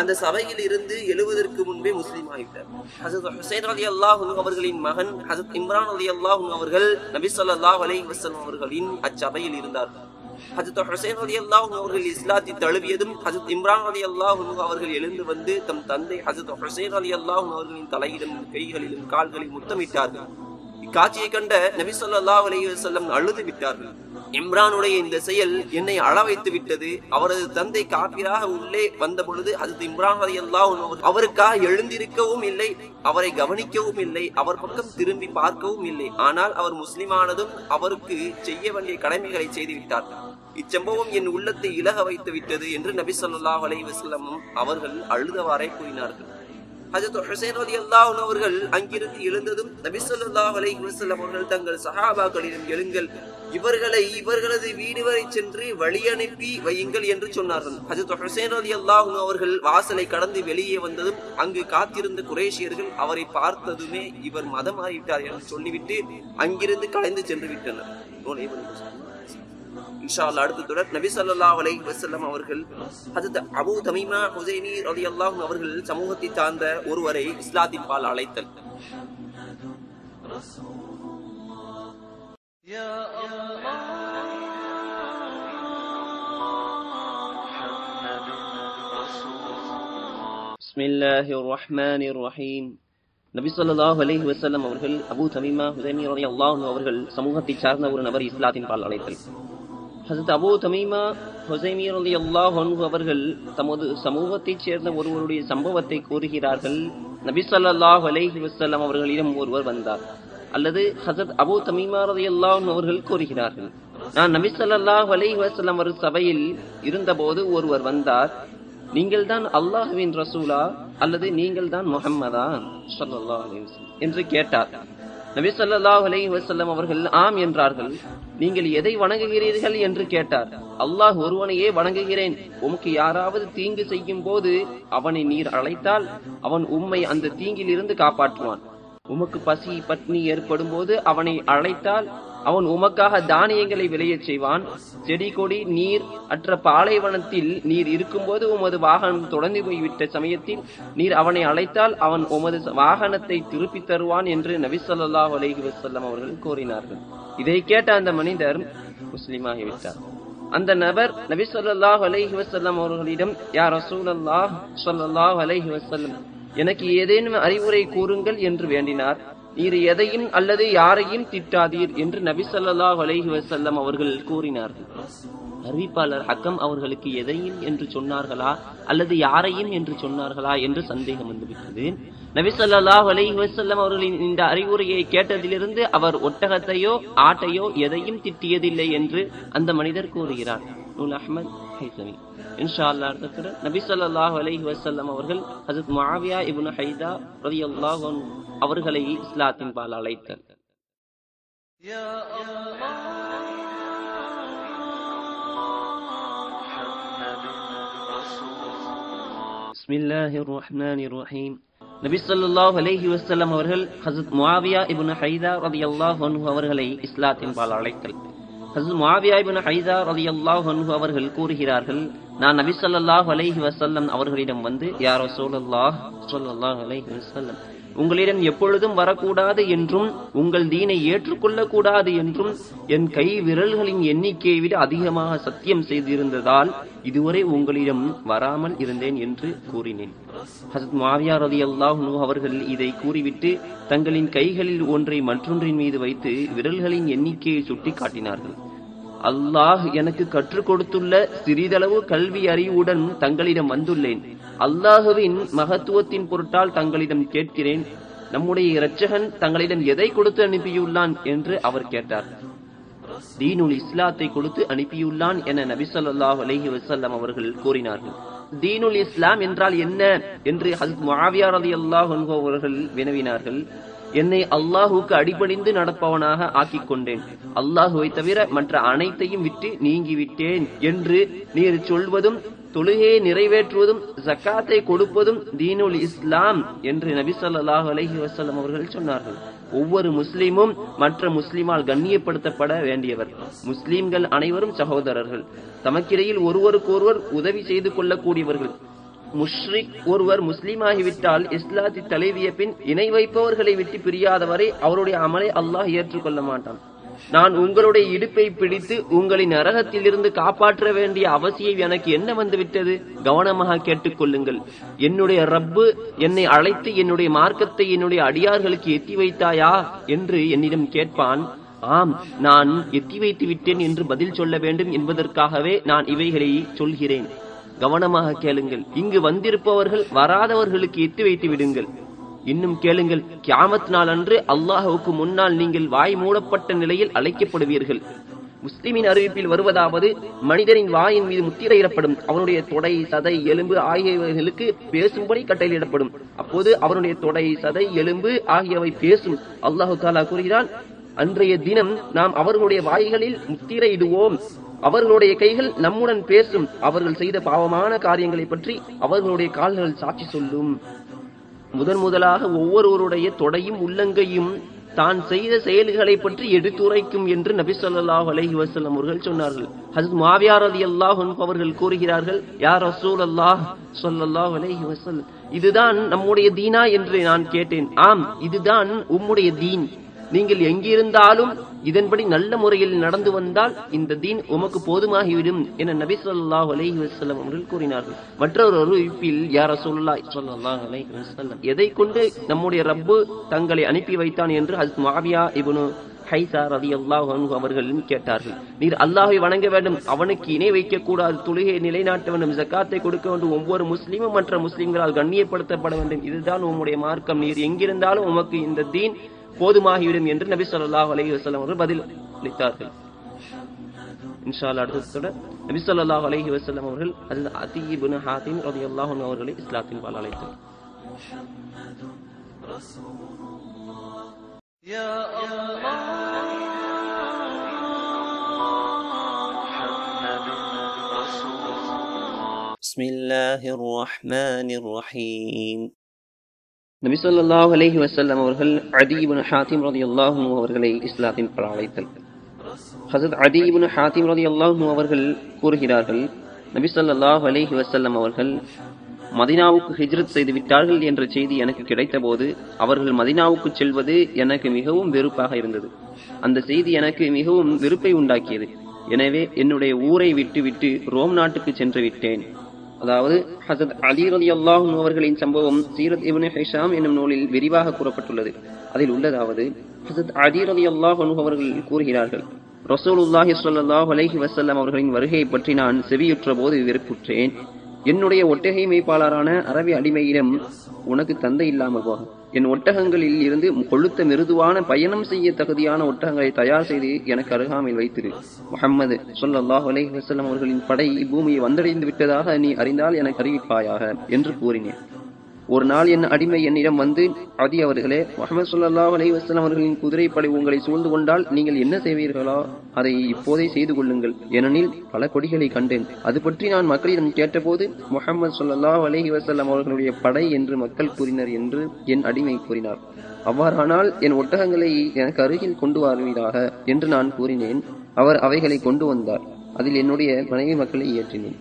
அந்த சபையில் இருந்து எழுவதற்கு முன்பே முஸ்லீம் ஆகிட்டார் ஹசரத் ஹுசைன் அலி அல்லாஹும் அவர்களின் மகன் ஹசரத் இம்ரான் அலி அல்லாஹும் அவர்கள் நபி சொல்லாஹ் அலைஹி வசல்லம் அவர்களின் அச்சபையில் இருந்தார்கள் ஹஜத் ஹுசைன் அலி அல்லாஹ் அவர்கள் இஸ்லாத்தை தழுவியதும் ஹஜத் இம்ரான் அலி அல்லாஹ் அவர்கள் எழுந்து வந்து தம் தந்தை ஹஜத் ஹுசைன் அலி அல்லாஹ் அவர்களின் தலையிலும் கைகளிலும் கால்களில் முத்தமிட்டார்கள். இக்காட்சியை கண்ட நபி ஸல்லல்லாஹு அலைஹி அழுது விட்டார்கள் இம்ரானுடைய இந்த செயல் என்னை அழ வைத்து விட்டது. அவரது தந்தை காபிராக உள்ளே வந்த பொழுது அது இம்ரான் அலி அல்லா அவருக்காக எழுந்திருக்கவும் இல்லை அவரை கவனிக்கவும் இல்லை அவர் பக்கம் திரும்பி பார்க்கவும் இல்லை. ஆனால் அவர் முஸ்லிமானதும் அவருக்கு செய்ய வேண்டிய கடமைகளை செய்துவிட்டார் இச்சம்பவம் என் உள்ளத்தை இலக வைத்து விட்டது என்று நபி சொல்லா அலைஹி வஸல்லம் அவர்கள் அழுதவாறே கூறினார்கள். ஹஜரத் ஹுசைன் அலி அன்ஹு அவர்கள் அங்கிருந்து எழுந்ததும் நபி ஸல்லல்லாஹு அலைஹி வஸல்லம் அவர்கள் தங்கள் சஹாபாக்களிடம் எழுங்கள் இவர்களை இவர்களது வீடு வரை சென்று வழி அனுப்பி வையுங்கள் என்று சொன்னார்கள். ஹஜரத் ஹுசைன் அலி அன்ஹு அவர்கள் வாசலை கடந்து வெளியே வந்ததும் அங்கு காத்திருந்த குரேஷியர்கள் அவரை பார்த்ததுமே இவர் மதம் மாறிவிட்டார் என்று சொல்லிவிட்டு அங்கிருந்து கலைந்து சென்று விட்டனர். இன்ஷா அல்லாஹ் அடுத்த தொடர் நபி ஸல்லல்லாஹு அலைஹி வஸல்லம் அவர்கள் ஹஜரத் அபூ தமீமா ஹுசைனி ரலியல்லாஹு அவர்கள் சமூகத்தை சார்ந்த ஒருவரை இஸ்லாத்தின் பால் அழைத்தல்
يا الله محمد رسول الله
பிஸ்மில்லாஹிர் ரஹ்மானிர் ரஹீம் நபி ஸல்லல்லாஹு அலைஹி வஸல்லம் அவர்கள் அபூ தமீமா ஹுதைமி ரலியல்லாஹு அன்ஹு அவர்கள் சமூகத்தை சார்ந்த ஒரு நபர் இஸ்லாத்தின் பால் அழைத்தல் ஹசத் அபூ தமீமா ஹுசைமி ரலியல்லாஹு அன்ஹு அவர்கள் தமது சமூகத்தைச் சேர்ந்த ஒருவருடைய சம்பவத்தை கூறுகிறார்கள். நபி சொல்லாஹ் அலைஹி வசல்லாம் அவர்களிடம் ஒருவர் வந்தார். அல்லது ஹசத் அபூ தமீமா ரலியல்லாஹு அல்லாஹ் அவர்கள் கூறுகிறார்கள். நான் நபி சொல்லாஹ் அலைஹி வசல்லாம் அவர் சபையில் இருந்தபோது ஒருவர் வந்தார். நீங்கள் தான் அல்லாஹுவின் ரசூலா அல்லது நீங்கள் தான் முகம்மதா ஸல்லல்லாஹு என்று கேட்டார். நபி சொல்லாஹ் அலைஹி வசல்லம் அவர்கள் ஆம் என்றார்கள். நீங்கள் எதை வணங்குகிறீர்கள் என்று கேட்டார். அல்லாஹ் ஒருவனையே வணங்குகிறேன். உமக்கு யாராவது தீங்கு செய்யும் போது அவனை நீர் அழைத்தால் அவன் உம்மை அந்த தீங்கில் இருந்து காப்பாற்றுவான். உமக்கு பசி பட்னி ஏற்படும் போது அவனை அழைத்தால் அவன் உமக்காக தானியங்களை விளையச் செய்வான். செடி கொடி நீர் அற்ற பாலைவனத்தில் நீர் இருக்கும்போது உமது வாகனம் தொடர்ந்து போய்விட்ட சமயத்தில் நீர் அவனை அழைத்தால் அவன் உமது வாகனத்தை திருப்பி தருவான் என்று நபிசல்லா ஸல்லல்லாஹு வசல்லம் அவர்கள் கூறினார்கள். இதை கேட்ட அந்த மனிதர் முஸ்லீமாகிவிட்டார். அந்த நபர் நபி சொல்லாஹ் அலஹி வசல்லம் அவர்களிடம் யார் ரசூலல்லாஹ் சொல்லாஹ் அலஹி வசல்லம் எனக்கு ஏதேனும் அறிவுரை கூறுங்கள் என்று வேண்டினார். நீர் எதையும் அல்லது யாரையும் திட்டாதீர் என்று நபி ஸல்லல்லாஹு அலஹி வசல்லம் அவர்கள் கூறினார்கள். அறிவிப்பாளர் ஹக்கம் அவர்களுக்கு எதையும் என்று சொன்னார்களா அல்லது யாரையும் என்று சொன்னார்களா என்று சந்தேகம் வந்துவிட்டது. நபி ஸல்லல்லாஹு அலைஹி அவர்களின் இந்த அறிவுரையை கேட்டதிலிருந்து அவர் ஒட்டகத்தையோ ஆட்டையோ எதையும் திட்டியதில்லை என்று அந்த மனிதர் கூறுகிறார். நூல் அஹ்மத் ஹைசமி. இன்ஷா அல்லாஹ் அடுத்ததுடன் நபி ஸல்லல்லாஹு அலைஹி அவர்கள் ஹசத் மாவியா இபுன் ஹைதா ரலியல்லாஹு அல்லாஹ் அவர்களை இஸ்லாத்தின் பால் அழைத்தல் அவர்கள் ஹசத் முவாவியா இபுன் ஹைதா ரதி அல்லாஹ் அவர்களை இஸ்லாத்தின் பால் அழைத்தல் ஹசத் முவாவியா இபுன் ஹைதா ரதி அல்லாஹ் அவர்கள் கூறுகிறார்கள் நான் நபிசல்லாஹ் அலேஹி வசல்லம் அவர்களிடம் வந்து யாரோ சோழல்லாஹ் சொல்லல்லாஹ் அலேஹி வசல்லம் உங்களிடம் எப்பொழுதும் வரக்கூடாது என்றும் உங்கள் தீனை ஏற்றுக்கொள்ளக் கூடாது என்றும் என் கை விரல்களின் எண்ணிக்கையை விட அதிகமாக சத்தியம் செய்திருந்ததால் இதுவரை உங்களிடம் வராமல் இருந்தேன் என்று கூறினேன். ஹசத் மாவியா ரதி அல்லாஹ் அவர்கள் இதை கூறிவிட்டு தங்களின் கைகளில் ஒன்றை மற்றொன்றின் மீது வைத்து விரல்களின் எண்ணிக்கையை சுட்டி காட்டினார்கள் அல்லாஹ் எனக்கு கற்றுக் கொடுத்துள்ள சிறிதளவு கல்வி அறிவுடன் தங்களிடம் வந்துள்ளேன். அல்லாஹுவின் மகத்துவத்தின் பொருட்டால் தங்களிடம் கேட்கிறேன். நம்முடைய இரட்சகன் தங்களிடம் எதை கொடுத்து அனுப்பியுள்ளான் என்று அவர் கேட்டார். தீனுல் இஸ்லாத்தை கொடுத்து அனுப்பியுள்ளான் என நபி ஸல்லல்லாஹு அலைஹி அவர்கள் கூறினார்கள். தீனுல் இஸ்லாம் என்றால் என்ன என்று மாவியார் முஆவியா அல்லாஹ் அவர்கள் வினவினார்கள். என்னை அல்லாஹுக்கு அடிபணிந்து நடப்பவனாக ஆக்கிக் கொண்டேன். அல்லாஹுவை தவிர மற்ற அனைத்தையும் விட்டு நீங்கிவிட்டேன் என்று நீர் சொல்வதும் தொழுகையை நிறைவேற்றுவதும் ஜக்காத்தை கொடுப்பதும் தீனுல் இஸ்லாம் என்று நபி ஸல்லல்லாஹு அலஹி வஸல்லம் அவர்கள் சொன்னார்கள். ஒவ்வொரு முஸ்லீமும் மற்ற முஸ்லிமால் கண்ணியப்படுத்தப்பட வேண்டியவர். முஸ்லிம்கள் அனைவரும் சகோதரர்கள். தமக்கிடையில் ஒருவருக்கொருவர் உதவி செய்து கொள்ளக்கூடியவர்கள். முஷ்ரிக் ஒருவர் முஸ்லீமாகிவிட்டால் இஸ்லாத்தி தலைவிய பின் இணை வைப்பவர்களை விட்டு பிரியாதவரை அவருடைய அமலை அல்லாஹ் ஏற்றுக்கொள்ள மாட்டான். நான் உங்களுடைய இடுப்பை பிடித்து உங்களை நரகத்திலிருந்து காப்பாற்ற வேண்டிய அவசியம் எனக்கு என்ன வந்துவிட்டது? கவனமாக கேட்டுக்கொள்ளுங்கள். என்னுடைய ரப்பு என்னை அழைத்து என்னுடைய மார்க்கத்தை என்னுடைய அடியார்களுக்கு எத்தி வைத்தாயா? என்று என்னிடம் கேட்பான். ஆம் நான் எத்தி வைத்து விட்டேன் என்று பதில் சொல்ல வேண்டும் என்பதற்காகவே நான் இவைகளை சொல்கிறேன். கவனமாக கேளுங்கள். இங்கு வந்திருப்பவர்கள் வராதவர்களுக்கு எத்தி வைத்து விடுங்கள். இன்னும் கேளுங்கள் கியாமத் நாள் அன்று அல்லாஹுக்கு முன்னால் நீங்கள் வாய் மூடப்பட்ட நிலையில் அழைக்கப்படுவீர்கள். முஸ்லிமின் அறிவிப்பில் வருவதாவது மனிதரின் வாயின் மீது முத்திரையிடப்படும் அவனுடைய தொடை சதை எலும்பு ஆகியவைகளுக்கு பேசும்படி கட்டளையிடப்படும். அப்போது அவனுடைய தொடை சதை எலும்பு ஆகியவை பேசும். அல்லாஹு தாலா கூறுகிறான் அன்றைய தினம் நாம் அவர்களுடைய வாய்களில் முத்திரையிடுவோம். அவர்களுடைய கைகள் நம்முடன் பேசும். அவர்கள் செய்த பாவமான காரியங்களை பற்றி அவர்களுடைய கால்கள் சாட்சி சொல்லும். முதன் முதலாக ஒவ்வொருவருடைய தொடையும் உள்ளங்கையும் தான் செய்த செயல்களை பற்றி எடுத்துரைக்கும் என்று நபி சொல்லாஹ் அலஹி வஸல்லம் அவர்கள் சொன்னார்கள். ஹசத் மாவியாரதி ரலியல்லாஹு அவர்கள் கூறுகிறார்கள் யார் ரசூல் அல்லாஹ் சொல்லல்லாஹ் அலஹி வசல் இதுதான் நம்முடைய தீனா என்று நான் கேட்டேன். ஆம் இதுதான் உம்முடைய தீன். நீங்கள் எங்கிருந்தாலும் இதன்படி நல்ல முறையில் நடந்து வந்தால் இந்த தீன் உமக்கு போதுமாகிவிடும் என நபி சொல்லாஹ் அலஹி வசல்லம் அவர்கள் கூறினார்கள். மற்றொரு அறிவிப்பில் யா சொல்லா சொல்லாஹ் அலஹி வசல்லம் எதை கொண்டு நம்முடைய ரப்பு தங்களை அனுப்பி வைத்தான் என்று ஹஸ் மாவியா இப்னு ஹைசார் அதி அல்லாஹ் அவர்கள் கேட்டார்கள். நீர் அல்லாஹை வணங்க வேண்டும். அவனுக்கு இணை வைக்க கூடாது தொழுகையை நிலைநாட்ட வேண்டும் ஜக்காத்தை கொடுக்க வேண்டும். ஒவ்வொரு முஸ்லீமும் மற்ற முஸ்லிம்களால் கண்ணியப்படுத்தப்பட வேண்டும். இதுதான் உம்முடைய மார்க்கம். நீர் எங்கிருந்தாலும் உமக்கு இந்த தீன் போதுமாகிவிடும் என்று நபி ஸல்லல்லாஹு அலைஹி வஸல்லம் அவர்கள் பதில் அளித்தார்கள் இன்ஷா அல்லாஹ் அடுத்ததோட நபி ஸல்லல்லாஹு அலைஹி வஸல்லம் அவர்கள் அது அதி இப்னு ஹாத்திம் ரலியல்லாஹு அன்ஹு அவர்களை இஸ்லாத்தின் பால் அழைத்தார்
يا الله محمد رسول الله
بسم الله الرحمن الرحيم
நபி சொல்லாஹ் அலஹி வசல்லம் அவர்கள் அதீபுன் ஹாத்திம் ரதி அல்லாஹும் அவர்களை இஸ்லாத்தின் பால் அழைத்தல் ஹசரத் ஹாத்திம் ரதி அல்லாஹும் அவர்கள் கூறுகிறார்கள் நபி சொல்லாஹ் அலஹி வசல்லம் அவர்கள் மதினாவுக்கு ஹிஜ்ரத் செய்து விட்டார்கள் என்ற செய்தி எனக்கு கிடைத்தபோது அவர்கள் மதினாவுக்கு செல்வது எனக்கு மிகவும் வெறுப்பாக இருந்தது. அந்த செய்தி எனக்கு மிகவும் வெறுப்பை உண்டாக்கியது. எனவே என்னுடைய ஊரை விட்டுவிட்டு ரோம் நாட்டுக்கு சென்று விட்டேன். அதாவது ஹசத் அலி ரலி அல்லாஹும் அவர்களின் சம்பவம் சீரத் இவனு ஹைஷாம் என்னும் நூலில் விரிவாக கூறப்பட்டுள்ளது. அதில் உள்ளதாவது ஹசத் அலி ரலி அல்லாஹ் அவர்கள் கூறுகிறார்கள் ரசூலுல்லாஹி ஸல்லல்லாஹு அலைஹி வசல்லம் அவர்களின் வருகையை பற்றி நான் செவியுற்ற போது வெறுப்புற்றேன். என்னுடைய ஒட்டகை மேய்ப்பாளரான அரபி அடிமையிடம் உனக்கு தந்தை இல்லாமல் போகும் என் ஒட்டகங்களில் இருந்து கொழுத்த மிருதுவான பயணம் செய்ய தகுதியான ஒட்டகங்களை தயார் செய்து எனக்கு அருகாமையில் வைத்திரு. முகமது சொல்லாஹ் அலஹி வசலம் அவர்களின் படை பூமியை வந்தடைந்து விட்டதாக நீ அறிந்தால் எனக்கு அறிவிப்பாயாக என்று கூறினேன். ஒரு நாள் என் அடிமை என்னிடம் வந்து அதி அவர்களே முகமது ஸல்லல்லாஹு அலைஹி வஸ்லாம் அவர்களின் குதிரைப்படை உங்களை சூழ்ந்து கொண்டால் நீங்கள் என்ன செய்வீர்களோ? அதை இப்போதே செய்து கொள்ளுங்கள். ஏனெனில் பல கொடிகளை கண்டேன். அது பற்றி நான் மக்களிடம் கேட்டபோது முகமது ஸல்லல்லாஹு அலைஹி வஸல்லம் அவர்களுடைய படை என்று மக்கள் கூறினர் என்று என் அடிமை கூறினார். அவ்வாறானால் என் ஒட்டகங்களை எனக்கு அருகில் கொண்டு வருவீராக என்று நான் கூறினேன். அவர் அவைகளை கொண்டு வந்தார். அதில் என்னுடைய மனைவி மக்களை இயற்றினேன்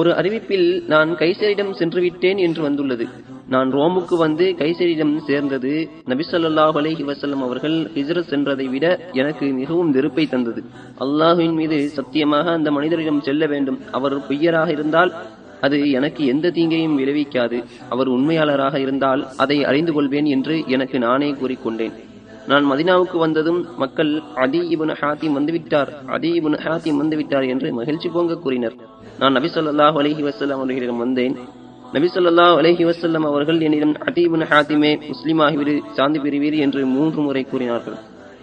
ஒரு அறிவிப்பில் நான் கைசரிடம் சென்று விட்டேன் என்று வந்துள்ளது. நான் ரோமுக்கு வந்து கைசரிடம் சேர்ந்தது. நபிசல்லாஹ் அலஹி வசல்லம் அவர்கள் ஹிஜ்ரத் சென்றதை விட எனக்கு மிகவும் வெறுப்பை தந்தது. அல்லாஹுவின் மீது சத்தியமாக அந்த மனிதரிடம் செல்ல வேண்டும். அவர் பொய்யராக இருந்தால் அது எனக்கு எந்த தீங்கையும் விளைவிக்காது. அவர் உண்மையாளராக இருந்தால் அதை அறிந்து கொள்வேன் என்று எனக்கு நானே கூறிக்கொண்டேன். நான் மதினாவுக்கு வந்ததும் மக்கள் அதி இபுன் ஹாத்திம் வந்துவிட்டார். அதி இபுன் ஹாத்திம் வந்துவிட்டார் என்று மகிழ்ச்சி பொங்க கூறினர். நான் நபி சொல்லாஹ் அலஹி வஸல்லம் அவர்களிடம் வந்தேன். நபி சொல்லா அலஹி வசல்லம் அவர்கள் என்னிடம் அதி இப்னு ஹாத்திமே முஸ்லிமாகிவிடு சாந்தி பெறுவீர் என்று மூன்று முறை கூறினார்கள்.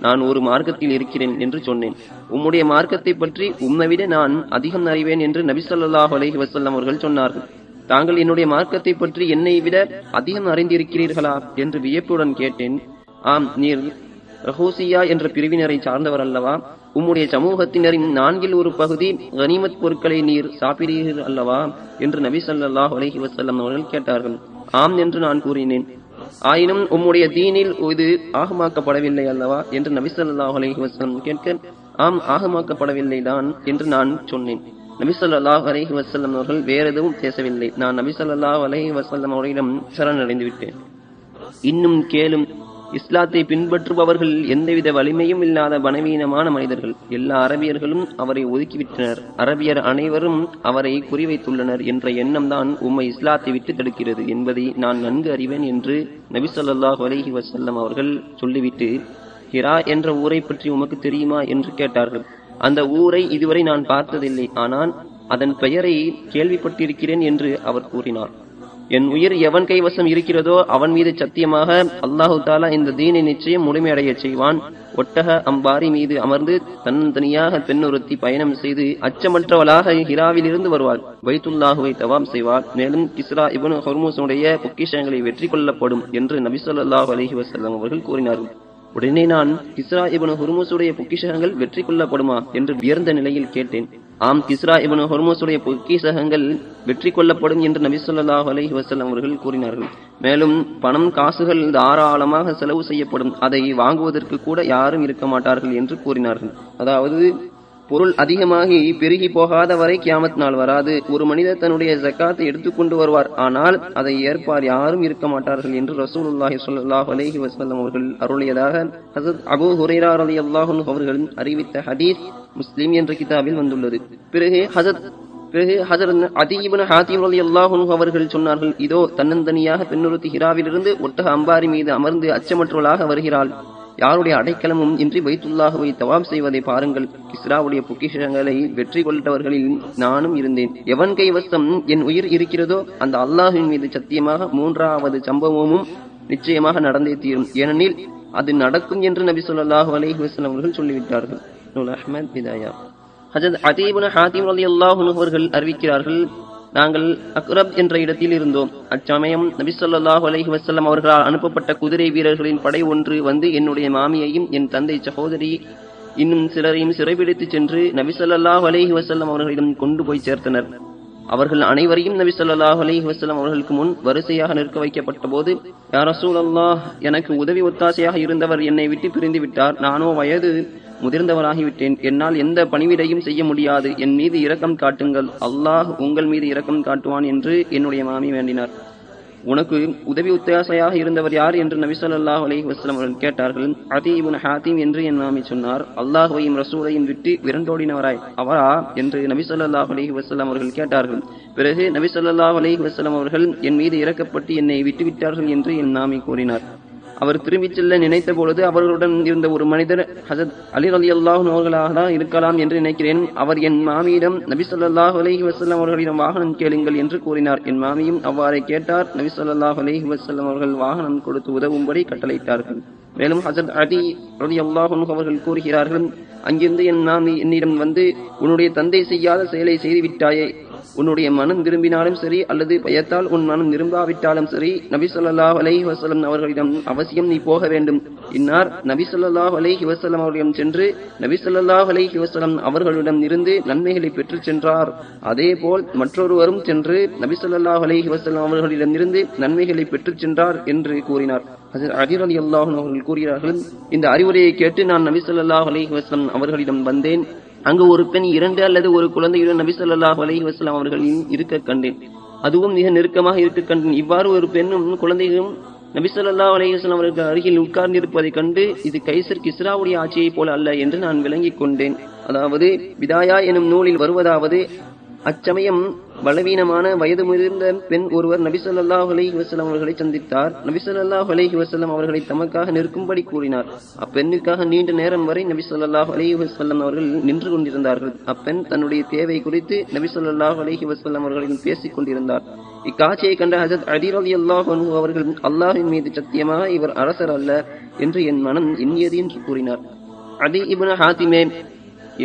நான் ஒரு மார்க்கத்தில் இருக்கிறேன் என்று சொன்னேன். உம்முடைய மார்க்கத்தை பற்றி உம்மை விட நான் அதிகம் அறிவேன் என்று நபி சொல்லாஹ் அலஹி வசல்லம் அவர்கள் சொன்னார்கள். தாங்கள் என்னுடைய மார்க்கத்தை பற்றி என்னை விட அதிகம் அறிந்திருக்கிறீர்களா? என்று வியப்புடன் கேட்டேன். ஆம் நீர் ரஹூசியா என்ற பிரிவினரை சார்ந்தவர் அல்லவா உம்முடைய சமூகத்தினரின் நான்கில் ஒரு பகுதி கனிமத் பொருட்களை நீர் சாப்பிடுகிறீர்கள் அல்லவா? என்று நபி ஸல்லல்லாஹு அலஹி வசல்லம் அவர்கள் கேட்டார்கள். ஆம் என்று நான் கூறினேன். ஆயினும் உம்முடைய தீனில் இது ஆகமாக்கப்படவில்லை அல்லவா? என்று நபி ஸல்லல்லாஹு அலைஹி கேட்க ஆம் ஆகமாக்கப்படவில்லை தான் என்று நான் சொன்னேன். நபி ஸல்லல்லாஹு அலைஹி அவர்கள் வேற எதுவும் பேசவில்லை. நான் நபி ஸல்லல்லாஹு வசல்லம் வஸல்லம் அவர்களிடம் சரணடைந்து விட்டேன் இன்னும் கேளும் இஸ்லாத்தை பின்பற்றுபவர்கள் எந்தவித வலிமையும் இல்லாத பணவீனமான மனிதர்கள். எல்லா அரபியர்களும் அவரை ஒதுக்கிவிட்டனர். அரபியர் அனைவரும் அவரை குறிவைத்துள்ளனர் என்ற எண்ணம்தான் உம்மை இஸ்லாத்தை விட்டு தடுக்கிறது என்பதை நான் நன்கு அறிவேன் என்று நபி ஸல்லல்லாஹு அலைஹி அவர்கள் சொல்லிவிட்டு ஹிரா என்ற ஊரை பற்றி உமக்கு தெரியுமா என்று கேட்டார்கள். அந்த ஊரை இதுவரை நான் பார்த்ததில்லை. ஆனால் அதன் பெயரை கேள்விப்பட்டிருக்கிறேன் என்று அவர் கூறினார். என் உயிர் எவன் கைவசம் இருக்கிறதோ அவன் மீது சத்தியமாக அல்லாஹு தாலா இந்த தீனை நிச்சயம் முழுமையடையச் செய்வான். ஒட்டக அம்பாரி மீது அமர்ந்து தன்னந்தனியாக பெண்ணுறுத்தி பயணம் செய்து அச்சமற்றவளாக ஹிராவில் இருந்து வருவாள். வைத்துல்லாஹுவை தவாம் செய்வாள். மேலும் கிஸ்ரா இபன் ஹொர்மூசனுடைய பொக்கிஷங்களை வெற்றி கொள்ளப்படும் என்று நபிசல்லாஹு ஸல்லல்லாஹு வசல்லாம் அவர்கள் கூறினார்கள். உடனே நான் கிஸ்ரா இபனு ஹுர்முசுடைய பொக்கிஷகங்கள் வெற்றி கொள்ளப்படுமா என்று உயர்ந்த நிலையில் கேட்டேன். ஆம் கிஸ்ரா இபனு ஹுர்முஸுடைய பொக்கிஷகங்கள் வெற்றி கொள்ளப்படும் என்று நபி ஸல்லல்லாஹு அலைஹி அவர்கள் கூறினார்கள். மேலும் பணம் காசுகள் தாராளமாக செலவு செய்யப்படும். அதை வாங்குவதற்கு கூட யாரும் இருக்க மாட்டார்கள் என்று கூறினார்கள். அதாவது பொருள் அதிகமாகி பெருகி போகாத வரை கியாமத் நாள் வராது. ஒரு மனிதர் தன்னுடைய ஜக்காத்தை எடுத்துக்கொண்டு வருவார். ஆனால் அதை ஏற்பார் யாரும் இருக்க மாட்டார்கள் என்று ரசூலுல்லாஹி சொல்லாஹ் அலேஹி வசல்லம் அவர்கள் அருளியதாக ஹசத் அபு ஹுரைரா ரலியல்லாஹு அன்ஹு அவர்களின் அறிவித்த ஹதீஸ் முஸ்லீம் என்ற கிதாபில் வந்துள்ளது. பிறகு ஹசத் பிறகு ஹசரத் அதி இப்னு ஹாத்திம் ரலியல்லாஹு அவர்கள் சொன்னார்கள் இதோ தன்னந்தனியாக பெண்ணுறுத்தி ஹிராவிலிருந்து ஒட்டக அம்பாரி மீது அமர்ந்து அச்சமற்றவளாக வருகிறாள். யாருடைய அடைக்கலமும் இன்றி வைத்துல்லாஹுவை தவாப் செய்வதை பாருங்கள். கிஸ்ராவுடைய பொக்கிஷங்களை வெற்றி கொண்டவர்களில் நானும் இருந்தேன். எவன் கைவசம் என் உயிர் இருக்கிறதோ அந்த அல்லாஹின் மீது சத்தியமாக மூன்றாவது சம்பவமும் நிச்சயமாக நடந்தே தீரும். ஏனெனில் அது நடக்கும் என்று நபி சொல்லாஹு அலஹி வசலம் அவர்கள் சொல்லிவிட்டார்கள். நூல் அஹ்மத் பிதாயா. ஹஜரத் அதீபுன ஹாத்திம் ரலியல்லாஹு அன்ஹு அவர்கள் அறிவிக்கிறார்கள் நாங்கள் அக்ரப் என்ற இடத்தில் இருந்தோம். அச்சமயம் நபி அலஹி வசல்லம் அவர்களால் அனுப்பப்பட்ட குதிரை வீரர்களின் படை ஒன்று வந்து என்னுடைய மாமியையும் என் தந்தை சகோதரி இன்னும் சிலரையும் சிறைபிடித்துச் சென்று நபிசல்லாஹ் அலஹி வசல்லம் அவர்களிடம் கொண்டு போய் சேர்த்தனர். அவர்கள் அனைவரையும் நபி சொல்லாஹ் அலைஹி வசலம் அவர்களுக்கு முன் வரிசையாக நிற்க வைக்கப்பட்ட போது யா ரசூலல்லாஹ் எனக்கு உதவி ஒத்தாசையாக இருந்தவர் என்னை விட்டு பிரிந்து விட்டார். நானோ வயது முதிர்ந்தவராகிவிட்டேன். என்னால் எந்த பணிவிடையும் செய்ய முடியாது. என் மீது இரக்கம் காட்டுங்கள். அல்லாஹ் உங்கள் மீது இரக்கம் காட்டுவான் என்று என்னுடைய மாமி வேண்டினார். உனக்கு உதவி உத்தாசையாக இருந்தவர் யார் என்று நபி ஸல்லல்லாஹு அலைஹி அவர்கள் கேட்டார்கள். அதி ஹாத்தீம் என்று என் மாமி சொன்னார். அல்லாஹுவையும் ரசூலையும் விட்டு விரண்டோடினவராய் அவரா என்று நபி ஸல்லல்லாஹு அலைஹி அவர்கள் கேட்டார்கள். பிறகு நபிசல்லாஹ் அலி அலைஹி அவர்கள் என் மீது இறக்கப்பட்டு என்னை விட்டுவிட்டார்கள் என்று என் மாமி கூறினார். அவர் திரும்பிச் செல்ல நினைத்த பொழுது அவர்களுடன் இருந்த ஒரு மனிதர் ஹசத் அலி அலி அல்லாஹ் அவர்களாக தான் இருக்கலாம் என்று நினைக்கிறேன். அவர் என் மாமியிடம் நபி சொல்லாஹ் அலஹி வசல்லம் அவர்களிடம் வாகனம் கேளுங்கள் என்று கூறினார். என் மாமியும் அவ்வாறே கேட்டார். நபி சொல்லாஹ் அலஹி வசல்லம் அவர்கள் வாகனம் கொடுத்து உதவும்படி கட்டளையிட்டார்கள். மேலும் ஹசத் அலி அலி அல்லாஹ் அவர்கள் கூறுகிறார்கள் அங்கிருந்து என் மாமி என்னிடம் வந்து உன்னுடைய தந்தை செய்யாத செயலை செய்து விட்டாயே உன்னுடைய மனம் விரும்பினாலும் சரி அல்லது பயத்தால் உன் மனம் விரும்பாவிட்டாலும் சரி நபி ஸல்லல்லாஹு அலைஹி அவர்களிடம் அவசியம் நீ போக வேண்டும். இன்னார் நபி ஸல்லல்லாஹு அலைஹி அவர்களிடம் சென்று நபி ஸல்லல்லாஹு அலைஹி அவர்களிடம் இருந்து நன்மைகளை பெற்று சென்றார். அதே போல் மற்றொருவரும் சென்று நபி ஸல்லல்லாஹு அலைஹி அவர்களிடம் இருந்து நன்மைகளை பெற்று சென்றார் என்று கூறினார். அதிர் அலி அல்லாஹன் அவர்கள் கூறுகிறார்கள் இந்த அறிவுரையை கேட்டு நான் நபி ஸல்லல்லாஹு அலைஹி அவர்களிடம் வந்தேன். அங்கு ஒரு பெண் இரண்டு அல்லது ஒரு குழந்தையுடன் நபி சொல்லாஹ் அலஹி வசலாம் அவர்களின் இருக்க கண்டேன். அதுவும் மிக நெருக்கமாக இருக்க கண்டேன். இவ்வாறு ஒரு பெண்ணும் குழந்தைகளும் நபி ஸல்லல்லாஹு அலைஹி வஸல்லம் அவர்கள் அருகில் உட்கார்ந்திருப்பதைக் கண்டு இது கைசர் கிஸ்ராவுடைய ஆட்சியைப் போல அல்ல என்று நான் விளங்கிக் கொண்டேன். அதாவது விதாயா எனும் நூலில் வருவதாவது அச்சமயம் பலவீனமான வயது முதிர்ந்த பெண் ஒருவர் நபி ஸல்லல்லாஹு வசலம் அவர்களை சந்தித்தார். நபிசல்லாஹ் ஸல்லல்லாஹு வசலம் அவர்களை தமக்காக நிற்கும்படி கூறினார். அப்பெண்ணிற்காக நீண்ட நேரம் வரை நபி ஸல்லல்லாஹு வசல்லம் அவர்கள் நின்று கொண்டிருந்தார்கள். அப்பெண் தன்னுடைய தேவை குறித்து நபிசல்லாஹ் ஸல்லல்லாஹு வசல்லம் அவர்களிடம் பேசிக் கொண்டிருந்தார். இக்காட்சியை கண்ட ஹஜரத் அலி அல்லாஹ் அவர்கள் அல்லாஹின் மீது சத்தியமாக இவர் அரசர் அல்ல என்று என் மனம் எண்ணியது என்று கூறினார். அதி இபுன ஹாத்திமே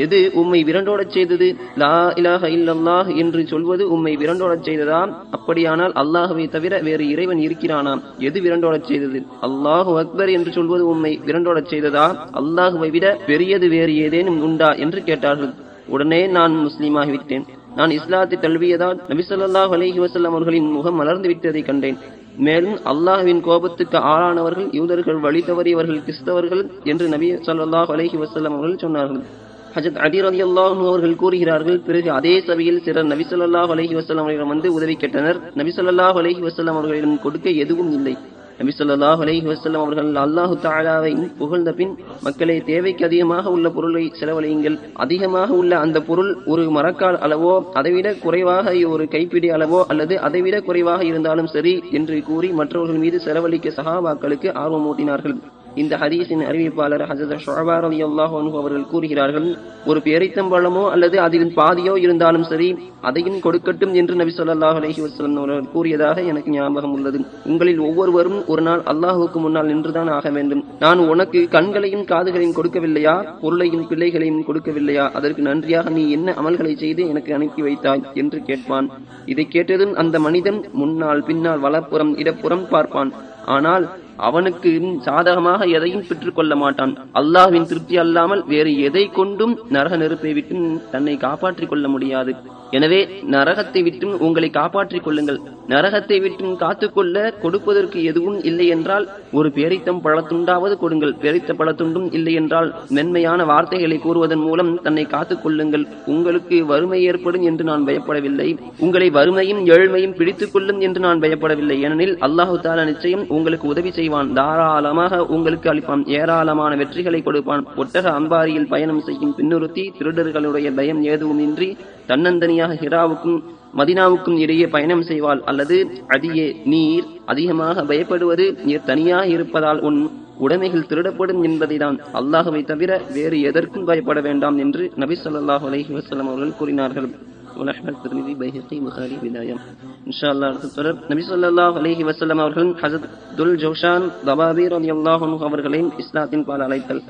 எது உம்மை விரண்டோடச் செய்தது? லா இலாக இல்லல்லாஹ் என்று சொல்வது உம்மை விரண்டோடச் செய்ததா? அப்படியானால் அல்லாஹுவை தவிர வேறு இறைவன் இருக்கிறானாம் எது விரண்டோடச் செய்தது? அல்லாஹு அக்பர் என்று சொல்வது உம்மை விரண்டோடச் செய்ததா? அல்லாஹுவை விட பெரியது வேறு ஏதேனும் உண்டா என்று கேட்டார்கள். உடனே நான் முஸ்லீமாகிவிட்டேன். நான் இஸ்லாத்தை தழுவியதால் நபிசல்லாஹ் அலஹி வசல்லம் அவர்களின் முகம் மலர்ந்து விட்டதை கண்டேன். மேலும் அல்லாஹுவின் கோபத்துக்கு ஆளானவர்கள் யூதர்கள் வழி தவறியவர்கள் கிறிஸ்தவர்கள் என்று நபி ஸல்லல்லாஹு அலஹி வசல்லம் அவர்கள் சொன்னார்கள். ஹஜத் அதிரதி அல்லாஹ் அவர்கள் கூறுகிறார்கள் பிறகு அதே சபையில் சிலர் நபிசல்லாஹ் அலஹி அலைஹி அவர்களிடம் வந்து உதவி கேட்டனர். நபிசல்லாஹ் அலஹி அலைஹி அவர்களிடம் கொடுக்க எதுவும் இல்லை. நபிசல்லாஹ் அலஹி அலைஹி அவர்கள் அல்லாஹு தாலாவை புகழ்ந்த பின் மக்களே தேவைக்கு அதிகமாக உள்ள பொருளை செலவழியுங்கள். அதிகமாக உள்ள அந்த பொருள் ஒரு மரக்கால் அளவோ அதைவிட குறைவாக ஒரு கைப்பிடி அளவோ அல்லது அதைவிட குறைவாக இருந்தாலும் சரி என்று கூறி மற்றவர்கள் மீது செலவழிக்க சகாபாக்களுக்கு ஆர்வமூட்டினார்கள். இந்த ஹதீஸின் அறிவிப்பாளர் ஹசரத் ஷுஅபா அலி அன்ஹு அவர்கள் கூறுகிறார்கள் ஒரு பேரித்தம்பழமோ அல்லது அதில் பாதியோ இருந்தாலும் சரி அதையும் கொடுக்கட்டும் என்று நபி சொல்லாஹ் அலஹி வசலம் அவர்கள் கூறியதாக எனக்கு ஞாபகம் உள்ளது. உங்களில் ஒவ்வொருவரும் ஒரு நாள் அல்லாஹுக்கு முன்னால் நின்றுதான் ஆக வேண்டும். நான் உனக்கு கண்களையும் காதுகளையும் கொடுக்கவில்லையா? பொருளையும் பிள்ளைகளையும் கொடுக்கவில்லையா? அதற்கு நன்றியாக நீ என்ன அமல்களை செய்து எனக்கு அனுப்பி வைத்தாய்? என்று கேட்பான். இதை கேட்டதும் அந்த மனிதன் முன்னால் பின்னால் வலப்புறம் இடப்புறம் பார்ப்பான். ஆனால் அவனுக்கு சாதகமாக எதையும் பெற்றுக்கொள்ள மாட்டான். அல்லாஹ்வின் திருப்தி அல்லாமல் வேறு எதை கொண்டும் நரக நெருப்பை விட்டு தன்னை காப்பாற்றிக் கொள்ள முடியாது. எனவே நரகத்தை விட்டும் உங்களை காப்பாற்றிக் கொள்ளுங்கள். நரகத்தை விட்டும் காத்துக்கொள்ள கொடுப்பதற்கு எதுவும் இல்லை என்றால் ஒரு பேரித்தம் பழத்துண்டாவது கொடுங்கள். பேரித்த பழத்துண்டும் இல்லை என்றால் மென்மையான வார்த்தைகளை கூறுவதன் மூலம் தன்னை காத்துக் கொள்ளுங்கள். உங்களுக்கு வறுமை ஏற்படும் என்று நான் பயப்படவில்லை. உங்களை வறுமையும் ஏழ்மையும் பிடித்துக் கொள்ளும் என்று நான் பயப்படவில்லை. ஏனெனில் அல்லாஹு தாலா நிச்சயம் உங்களுக்கு உதவி செய்வான். தாராளமாக உங்களுக்கு அளிப்பான். ஏராளமான வெற்றிகளை கொடுப்பான். ஒட்டக அம்பாரியில் பயணம் செய்யும் பின்னுறுத்தி திருடர்களுடைய பயம் ஏதுவுமின்றி தன்னந்தனியாக ஹிராவுக்கும் மதினாவுக்கும் இடையே பயணம் செய்வாள். அல்லது அடியே நீர் அதிகமாக பயப்படுவது நீர் தனியாக இருப்பதால் உன் உடைமைகள் திருடப்படும் என்பதைதான். அல்லாஹுவை தவிர வேறு எதற்கும் பயப்பட வேண்டாம் என்று நபி சொல்லாஹ் அலஹி வசலம் அவர்கள் கூறினார்கள். அவர்களின் இஸ்லாத்தின் பால் அழைத்தல்.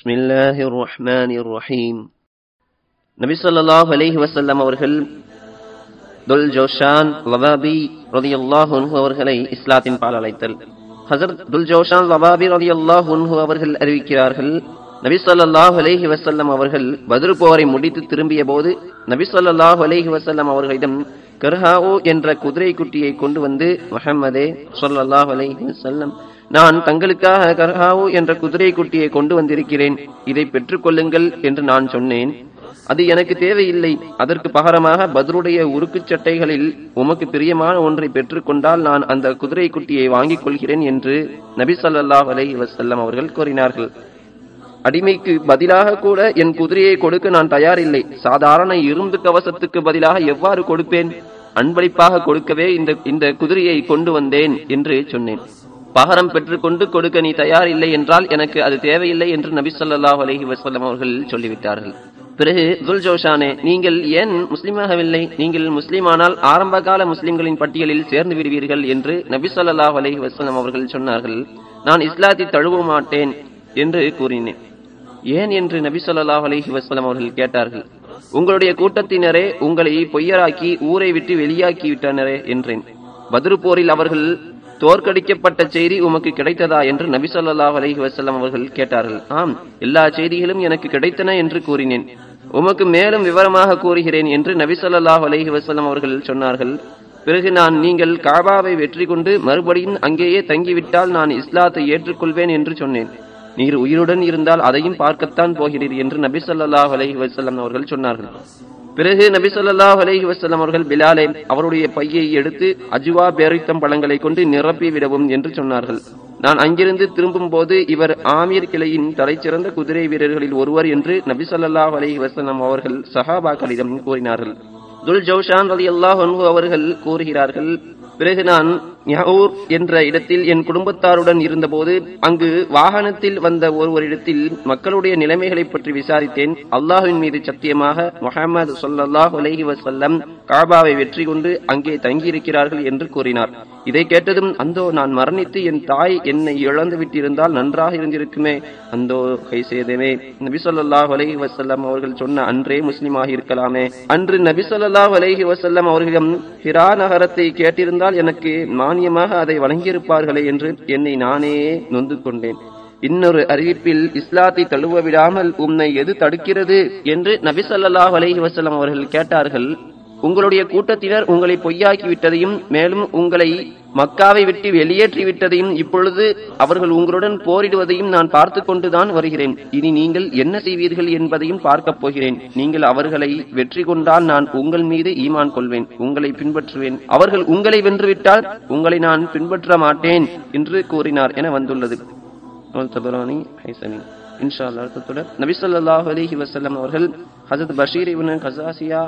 பிஸ்மில்லாஹி ரஹ்மான் ரஹீம் நபி சொல்லாஹ் அலஹி வசல்லம் அவர்கள் துல் ஜோஷான் லவாபி ரதியுல்லாஹ் உன்ஹு அவர்களை இஸ்லாத்தின் பால் அழைத்தல். ஹசரத் துல் ஜோஷான் லவாபி ரதியுல்லாஹ் உன்ஹு அவர்கள் அறிவிக்கிறார்கள் நபி சொல்லாஹ் அலஹி வசல்லம் அவர்கள் பதிரு போரை முடித்து திரும்பிய போது நபி சொல்லாஹ் அலஹி வசல்லம் அவர்களிடம் கர்ஹாவோ என்ற குதிரை குட்டியை கொண்டு வந்து முஹம்மதே சொல்லாஹ் அலஹி வசல்லம் நான் தங்களுக்காக கர்ஹாவோ என்ற குதிரை குட்டியை கொண்டு வந்திருக்கிறேன். இதை பெற்றுக்கொள்ளுங்கள் என்று நான் சொன்னேன். அது எனக்கு தேவையில்லை. அதற்கு பகரமாக பதருடைய உருக்குச் சட்டைகளில் உமக்கு பிரியமான ஒன்றை பெற்றுக்கொண்டால் நான் அந்த குதிரை குட்டியை வாங்கிக் கொள்கிறேன் என்று நபி ஸல்லல்லாஹு அலை வசல்லம் அவர்கள் கூறினார்கள். அடிமைக்கு பதிலாக கூட என் குதிரையை கொடுக்க நான் தயாரில்லை. சாதாரண இரும்பு கவசத்துக்கு பதிலாக எவ்வாறு கொடுப்பேன்? அன்பளிப்பாக கொடுக்கவே இந்த இந்த குதிரையை கொண்டு வந்தேன் என்று சொன்னேன். பகரம் பெற்றுக்கொண்டு கொடுக்க நீ தயார் இல்லை என்றால் எனக்கு அது தேவையில்லை என்று நபி சொல்லாஹ் அலஹி வசல்லம் அவர்கள் சொல்லிவிட்டார்கள். பிறகு துல் ஜோஷானே நீங்கள் ஏன் முஸ்லிமாகவில்லை? நீங்கள் முஸ்லிமானால் ஆரம்பகால முஸ்லிம்களின் பட்டியலில் சேர்ந்து விடுவீர்கள் என்று நபி சொல்லாஹ் அலஹி வசல்லம் அவர்கள் சொன்னார்கள். நான் இஸ்லாத்தை தழுவ மாட்டேன் என்று கூறினேன். ஏன் என்று நபி சொல்லாஹ் அலஹி வசலம் அவர்கள் கேட்டார்கள். உங்களுடைய கூட்டத்தினரே உங்களை பொய்யராக்கி ஊரை விட்டு வெளியாக்கி விட்டனரே என்றேன். பதிரு போரில் அவர்கள் தோற்கடிக்கப்பட்ட செய்தி உமக்கு கிடைத்ததா என்று நபி ஸல்லல்லாஹு அலஹி வஸல்லம் அவர்கள் கேட்டார்கள். ஆம் எல்லா செய்திகளும் எனக்கு கிடைத்தன என்று கூறினேன். உமக்கு மேலும் விவரமாக கூறுகிறேன் என்று நபி ஸல்லல்லாஹு அலஹி வஸல்லம் அவர்கள் சொன்னார்கள். பிறகு நான் நீங்கள் காபாவை வெற்றி கொண்டு மறுபடியும் அங்கேயே தங்கிவிட்டால் நான் இஸ்லாத்தை ஏற்றுக்கொள்வேன் என்று சொன்னேன். நீர் உயிருடன் இருந்தால் அதையும் பார்க்கத்தான் போகிறீர் என்று நபி ஸல்லல்லாஹு அலஹி வஸல்லம் அவர்கள் சொன்னார்கள். பிறகு நபி ஸல்லல்லாஹு அலஹி வசலம் அவர்கள் பிலாலை அவருடைய பையை எடுத்து அஜுவா பேரித்தம் பழங்களை கொண்டு நிரப்பி விடவும் என்று சொன்னார்கள். நான் அங்கிருந்து திரும்பும் போது இவர் ஆமீர் கிளையின் தலைச்சிறந்த குதிரை வீரர்களில் ஒருவர் என்று நபி ஸல்லல்லாஹு அலஹி வசலம் அவர்கள் சஹாபாக்களிடம் கூறினார்கள். துல் ஜவுஷான் அலி அல்லாஹ் அவர்கள் கூறுகிறார்கள் பிறகு நான் யஹூர் என்ற இடத்தில் என் குடும்பத்தாருடன் இருந்தபோது அங்கு வாகனத்தில் வந்த ஒருவரிடத்தில் மக்களுடைய நிலைமைகளை பற்றி விசாரித்தேன். அல்லாஹின் மீது சத்தியமாக முகமது சொல்லாஹ் அலைஹி வசல்லம் காபாவை வெற்றி கொண்டு அங்கே தங்கியிருக்கிறார்கள் என்று கூறினார். இதை கேட்டதும் அந்தோ நான் மரணித்து என் தாய் என்னை இழந்து விட்டிருந்தால் நன்றாக இருந்திருக்குமே. அந்தோ கை செய்தமே நபி ஸல்லல்லாஹு வசல்லம் அவர்கள் சொன்ன அன்றே முஸ்லிமாக இருக்கலாமே. அன்று நபிசல்லாஹ் அலஹி வசல்லம் அவர்களிடம் ஹிரா நகரத்தை கேட்டிருந்தால் எனக்கு மானியமாக அதை வழங்கியிருப்பார்களே என்று என்னை நானே நொந்து கொண்டேன் இன்னொரு அறிவிப்பில் இஸ்லாத்தை தழுவ விடாமல் உன்னை எது தடுக்கிறது என்று நபி ஸல்லல்லாஹு அலைஹி அவர்கள் கேட்டார்கள். உங்களுடைய கூட்டத்தினர் உங்களை பொய்யாக்கி விட்டதையும் மேலும் உங்களை மக்காவை விட்டு வெளியேற்றி விட்டதையும் இப்பொழுது அவர்கள் உங்களுடன் போரிடுவதையும் நான் பார்த்து கொண்டுதான் வருகிறேன். இனி நீங்கள் என்ன செய்வீர்கள் என்பதையும் பார்க்கப் போகிறேன். நீங்கள் அவர்களை வெற்றி கொண்டால் நான் உங்கள் மீது ஈமான் கொள்வேன் உங்களை பின்பற்றுவேன். அவர்கள் உங்களை வென்றுவிட்டால் உங்களை நான் பின்பற்ற மாட்டேன் என்று கூறினார் என வந்துள்ளது. இன்ஷா அல்லாஹ் அடுத்ததுடன் நபி ஸல்லல்லாஹு அவர்கள் ஹசரத் பஷீர் இவன் கசாசியா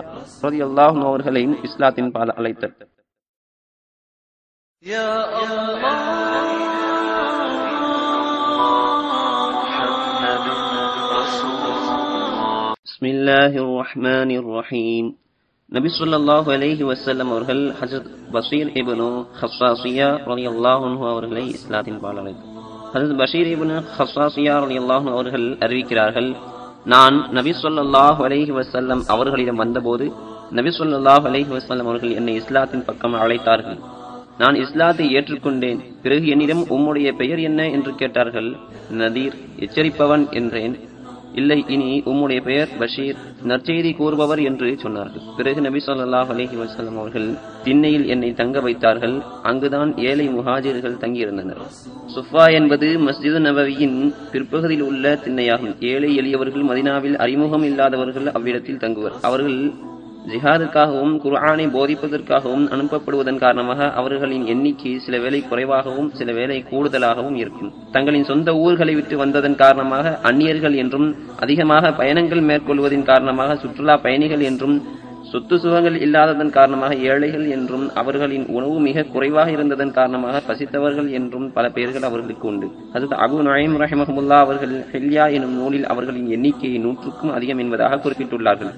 ரதி அல்லாஹும் அவர்களையும் இஸ்லாத்தின் பால அழைத்தார் நபி சொல்லாஹு அலேஹி வசல்லம் அவர்கள் ஹசரத் பஷீர் இபனு ஹசாசியா ரலி அல்லாஹு அவர்களை இஸ்லாத்தின் பால் அழைத்தார் ஹசரத் பஷீர் இபனு ஹசாசியா ரலி அல்லாஹு அவர்கள் அறிவிக்கிறார்கள் நான் நபி ஸல்லல்லாஹு அலைஹி வசல்லம் அவர்களிடம் வந்தபோது நபி ஸல்லல்லாஹு அலைஹி வஸல்லம் அவர்கள் என்னை இஸ்லாத்தின் பக்கம் அழைத்தார்கள். நான் இஸ்லாத்தை ஏற்றுக்கொண்டேன். பிறகு என்னிடம் உம்முடைய பெயர் என்ன? என்று கேட்டார்கள். நதீர் எச்சரிப்பவன் என்றேன். இல்லை இனி உம்முடைய பெயர் பஷீர். நற்செய்தி கூறுபவர் என்று சொன்னார்கள். பிறகு நபி சொல்லாஹ் அலஹி வசலம் அவர்கள் திண்ணையில் என்னை தங்க வைத்தார்கள். அங்குதான் ஏழை முஹாஜிர்கள் தங்கியிருந்தனர். சுஃபா என்பது மஸ்ஜிது நபவியின் பிற்பகுதியில் உள்ள திண்ணையாகும். ஏழை எளியவர்கள் மதினாவில் அறிமுகம் இல்லாதவர்கள் அவ்விடத்தில் தங்குவர். அவர்கள் ஜிஹாதுக்காகவும் குர்ஆனை போதிப்பதற்காகவும் அனுப்பப்படுவதன் காரணமாக அவர்களின் எண்ணிக்கை சில வேலை குறைவாகவும் சில வேலை கூடுதலாகவும் இருக்கும். தங்களின் சொந்த ஊர்களை விட்டு வந்ததன் காரணமாக அந்நியர்கள் என்றும் அதிகமாக பயணங்கள் மேற்கொள்வதன் காரணமாக சுற்றுலா பயணிகள் என்றும் சொத்து சுகங்கள் இல்லாததன் காரணமாக ஏழைகள் என்றும் அவர்களின் உணவு மிக குறைவாக இருந்ததன் காரணமாக பசித்தவர்கள் என்றும் பல பெயர்கள் அவர்களுக்கு உண்டு. அது அபு நயம் ரஹமஹமுல்லா அவர்கள் ஹெல்யா எனும் நூலில் அவர்களின் எண்ணிக்கையை நூற்றுக்கும் அதிகம் என்பதாக குறிப்பிட்டுள்ளார்கள்.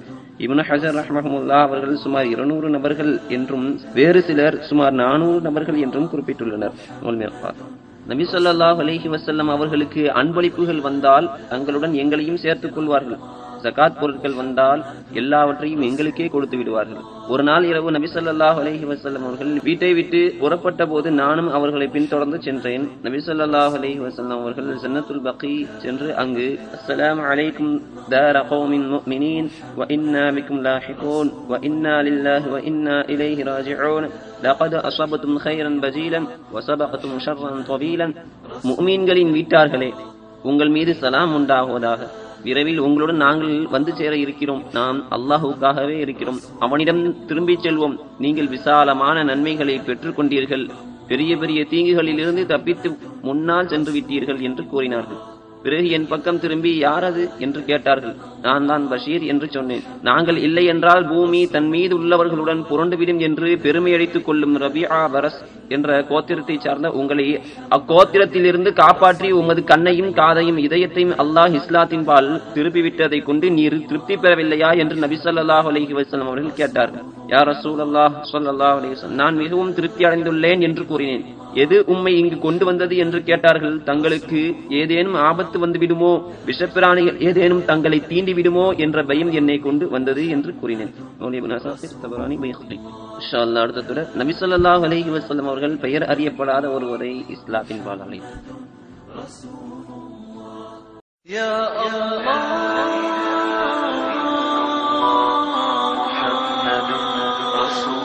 இப்னு ஹசர் ரஹமஹமுல்லா அவர்கள் சுமார் இருநூறு நபர்கள் என்றும் வேறு சிலர் சுமார் நானூறு நபர்கள் என்றும் குறிப்பிட்டுள்ளனர். நூல் மேற்பார் நபி சொல்லாஹ் அலஹி வசல்லம் அவர்களுக்கு அன்பளிப்புகள் வந்தால் தங்களுடன் எங்களையும் சேர்த்துக் கொள்வார்கள். ஜகாத் பொருட்கள் வந்தால் எல்லாவற்றையும் எங்களுக்கே கொடுத்து விடுவார்கள். ஒரு நாள் இரவு நபிசல்லாஹ் அலஹி வசல்லம் அவர்கள் வீட்டை விட்டு புறப்பட்ட போது நானும் அவர்களை பின்தொடர்ந்து சென்றேன். நபிசல்லாஹ் அலஹி வசல்லம் அவர்கள் ஜன்னத்துல் பக்கி சென்று அங்கு அஸ்லாம் அலைக்கும் தார வ இன்னா பிக்கும் லாஹிகூன் வ இன்னா லில்லாஹி பஜீலன் வ வீட்டார்களே உங்கள் மீது சலாம் உண்டாகுவதாக. விரைவில் உங்களுடன் நாங்கள் வந்து சேர இருக்கிறோம். நாம் அல்லாஹுக்காகவே இருக்கிறோம். அவனிடம் திரும்பிச் செல்வோம். நீங்கள் விசாலமான நன்மைகளை பெற்றுக்கொண்டீர்கள். பெரிய பெரிய தீங்குகளிலிருந்து தப்பித்து முன்னால் சென்று விட்டீர்கள் என்று கூறினார்கள். பிறகு என் பக்கம் திரும்பி யார் அது என்று கேட்டார்கள். நான் தான் பஷீர் என்று சொன்னேன். நாங்கள் இல்லை என்றால் பூமி தன் மீது உள்ளவர்களுடன் புரண்டுவிடும் என்று பெருமை அடித்துக் கொள்ளும் ரபியா பரஸ் என்ற கோத்திரத்தை சார்ந்த உங்களை அக்கோத்திரத்திலிருந்து காப்பாற்றி உமது கண்ணையும் காதையும் இதயத்தையும் அல்லாஹ் இஸ்லாத்தின் பால் திருப்பிவிட்டதை கொண்டு நீர் திருப்தி பெறவில்லையா என்று நபி சொல்லாஹ் அலஹி வசலம் அவர்கள் கேட்டார்கள். யார் ரசூல் அல்லாஹ் சொல்லாஹ் வஸல்லம் நான் மிகவும் திருப்தி அடைந்துள்ளேன் என்று கூறினேன். எது உம்மை இங்கு கொண்டு வந்தது என்று கேட்டார்கள். தங்களுக்கு ஏதேனும் ஆபத்து வந்து விடுமோ விஷப்பிராணிகள் ஏதேனும் தங்களை தீண்டி விடுமோ என்ற பயம் என்னை கொண்டு வந்தது என்று கூறினேன் மௌலி இப்னு அசாசிர் தபரானி பைஹகி. இன்ஷா அல்லாஹ் அடுத்த தொடர் நபி ஸல்லல்லாஹு அலைஹி வஸல்லம் அவர்கள் பெயர் அறியப்படாத ஒருவரை இஸ்லாத்தின் பால் அழைத்தார்
يا الله محمد رسول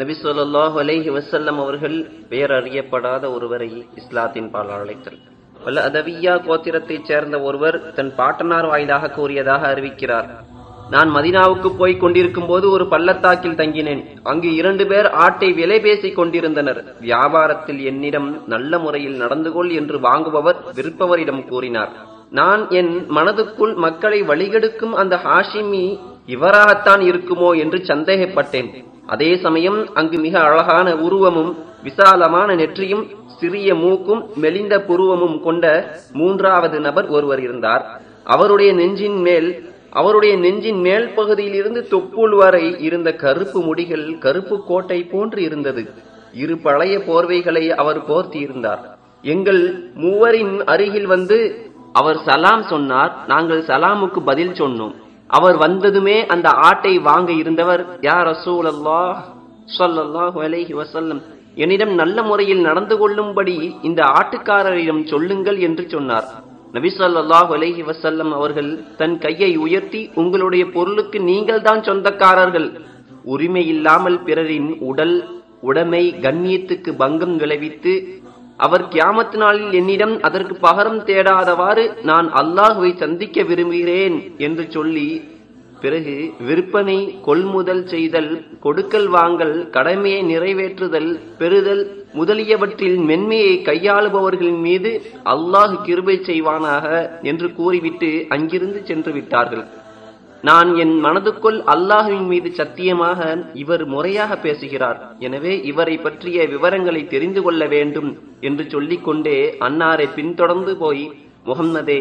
நபி ஸல்லல்லாஹு அலைஹி வசல்லம் அவர்கள் பெயர் அறியப்படாத ஒருவரை இஸ்லாத்தின் பால் அழைத்தல் வல்ல அதவியா கோத்திரத்தைச் சேர்ந்த ஒருவர் தன் பாட்டனார் வாயிலாக கூறியதாக அறிவிக்கிறார். நான் மதினாவுக்கு போய்க் கொண்டிருக்கும் போது ஒரு பள்ளத்தாக்கில் தங்கினேன். அங்கு இரண்டு பேர் ஆட்டை விலை பேசிக் கொண்டிருந்தனர். வியாபாரத்தில் என்னிடம் நல்ல முறையில் நடந்து கொள் என்று வாங்குபவர் விற்பவரிடம் கூறினார். நான் என் மனதுக்குள் மக்களை வழிகெடுக்கும் அந்த ஹாஷிமி இவராகத்தான் இருக்குமோ என்று சந்தேகப்பட்டேன். அதே சமயம் அங்கு மிக அழகான உருவமும் விசாலமான நெற்றியும் சிறிய மூக்கும் மெலிந்த புருவமும் கொண்ட மூன்றாவது நபர் ஒருவர் இருந்தார். அவருடைய நெஞ்சின் மேல் அவருடைய நெஞ்சின் மேல் பகுதியிலிருந்து தொப்புள் வரை இருந்த கருப்பு முடிகள் கருப்பு கோட்டை போன்று இருந்தது. இரு பழைய போர்வைகளை அவர் போர்த்தியிருந்தார் எங்கள் மூவரின் அருகில் வந்து அவர் சலாம் சொன்னார். நாங்கள் சலாமுக்கு பதில் சொன்னோம். அவர் வந்ததுமே அந்த ஆட்டை வாங்க இருந்தவர் யார் ரசூலல்லாஹ் ஸல்லல்லாஹு அலைஹி வஸல்லம். என்னிடம் நல்ல முறையில் நடந்து கொள்ளும்படி இந்த ஆட்டுக்காரரிடம் சொல்லுங்கள் என்று சொன்னார். நபி ஸல்லல்லாஹு அலைஹி வஸல்லம் அவர்கள் தன் கையை உயர்த்தி உங்களுடைய பொருளுக்கு நீங்கள் தான் சொந்தக்காரர்கள். உரிமை இல்லாமல் பிறரின் உடல் உடைமை கண்ணியத்துக்கு பங்கம் விளைவித்து அவர் கியாமத்து நாளில் என்னிடம் அதற்கு பகரம் தேடாதவாறு நான் அல்லாஹுவை சந்திக்க விரும்புகிறேன் என்று சொல்லி பிறகு விற்பனை கொள்முதல் செய்தல் கொடுக்கல் வாங்கல் கடமையை நிறைவேற்றுதல் பெறுதல் முதலியவற்றில் மென்மையை கையாளுபவர்களின் மீது அல்லாஹ் கிருபை செய்வானாக என்று கூறிவிட்டு அங்கிருந்து சென்று விட்டார்கள். நான் என் மனதுக்குள் அல்லாஹுவின் மீது சத்தியமாக இவர் முறையாக பேசுகிறார். எனவே இவரை பற்றிய விவரங்களை தெரிந்து கொள்ள வேண்டும் என்று சொல்லிக்கொண்டே அன்னாரை பின்தொடர்ந்து போய் முகம்மதே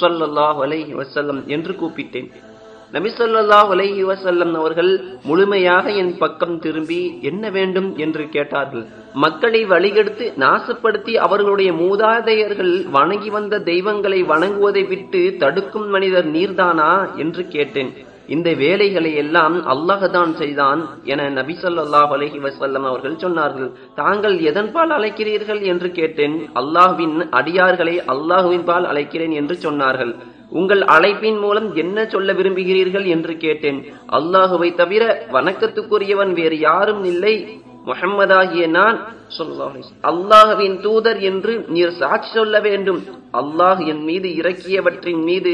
சொல்லல்லாஹ் அலைஹி வசல்லம் என்று கூப்பிட்டேன். நபி ஸல்லல்லாஹு அலைஹி வசல்லம் அவர்கள் முழுமையாக என் பக்கம் திரும்பி என்ன வேண்டும் என்று கேட்டார்கள். மக்களை வழிகெடுத்து நாசப்படுத்தி அவர்களுடைய மூதாதையர்கள் வணங்கி வந்த தெய்வங்களை வணங்குவதை விட்டு தடுக்கும் மனிதர் நீர்தானா என்று கேட்டேன். இந்த வேலைகளை எல்லாம் அல்லாஹ்தான் செய்தான் என நபி சொல்லாஹ் அலஹி வசல்லம் அவர்கள் சொன்னார்கள். தாங்கள் எதன்பால் அழைக்கிறீர்கள் என்று கேட்டேன். அல்லாஹ்வின் அடியார்களை அல்லாஹுவின் பால் அழைக்கிறேன் என்று சொன்னார்கள். உங்கள் அழைப்பின் மூலம் என்ன சொல்ல விரும்புகிறீர்கள் என்று கேட்டேன். அல்லாஹுவை தவிர வணக்கத்துக்குரியவன் வேறு யாரும் இல்லை. முஹம்மதாகிய நான் ஸல்லல்லாஹு அலைஹி தூதர் என்று நீர் சாட்சி சொல்ல வேண்டும். அல்லாஹ் என் மீது இறக்கியவற்றின் மீது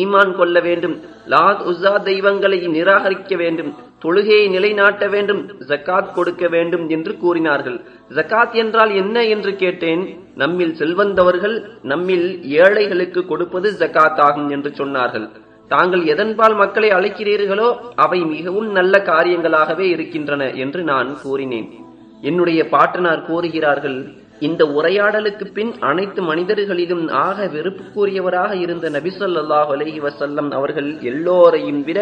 ஈமான் கொள்ள வேண்டும். லாத் உஸா தெய்வங்களை நிராகரிக்க வேண்டும். தொழுகையை நிலைநாட்ட வேண்டும். ஜக்காத் கொடுக்க வேண்டும் என்று கூறினார்கள். ஜக்காத் என்றால் என்ன என்று கேட்டேன். நம்மில் செல்வந்தவர்கள் நம்மில் ஏழைகளுக்கு கொடுப்பது ஜக்காத் ஆகும் என்று சொன்னார்கள். தாங்கள் எதன்பால் மக்களை அழைக்கிறீர்களோ அவை மிகவும் நல்ல காரியங்களாகவே இருக்கின்றன என்று நான் கூறினேன். என்னுடைய பாட்டனார் கூறுகிறார்கள் இந்த உரையாடலுக்கு பின் அனைத்து மனிதர்களிலும் ஆக வெறுப்புக்குரியவராக இருந்த நபிசல்லாஹ் அலஹி வசல்லம் அவர்கள் எல்லோரையும் விட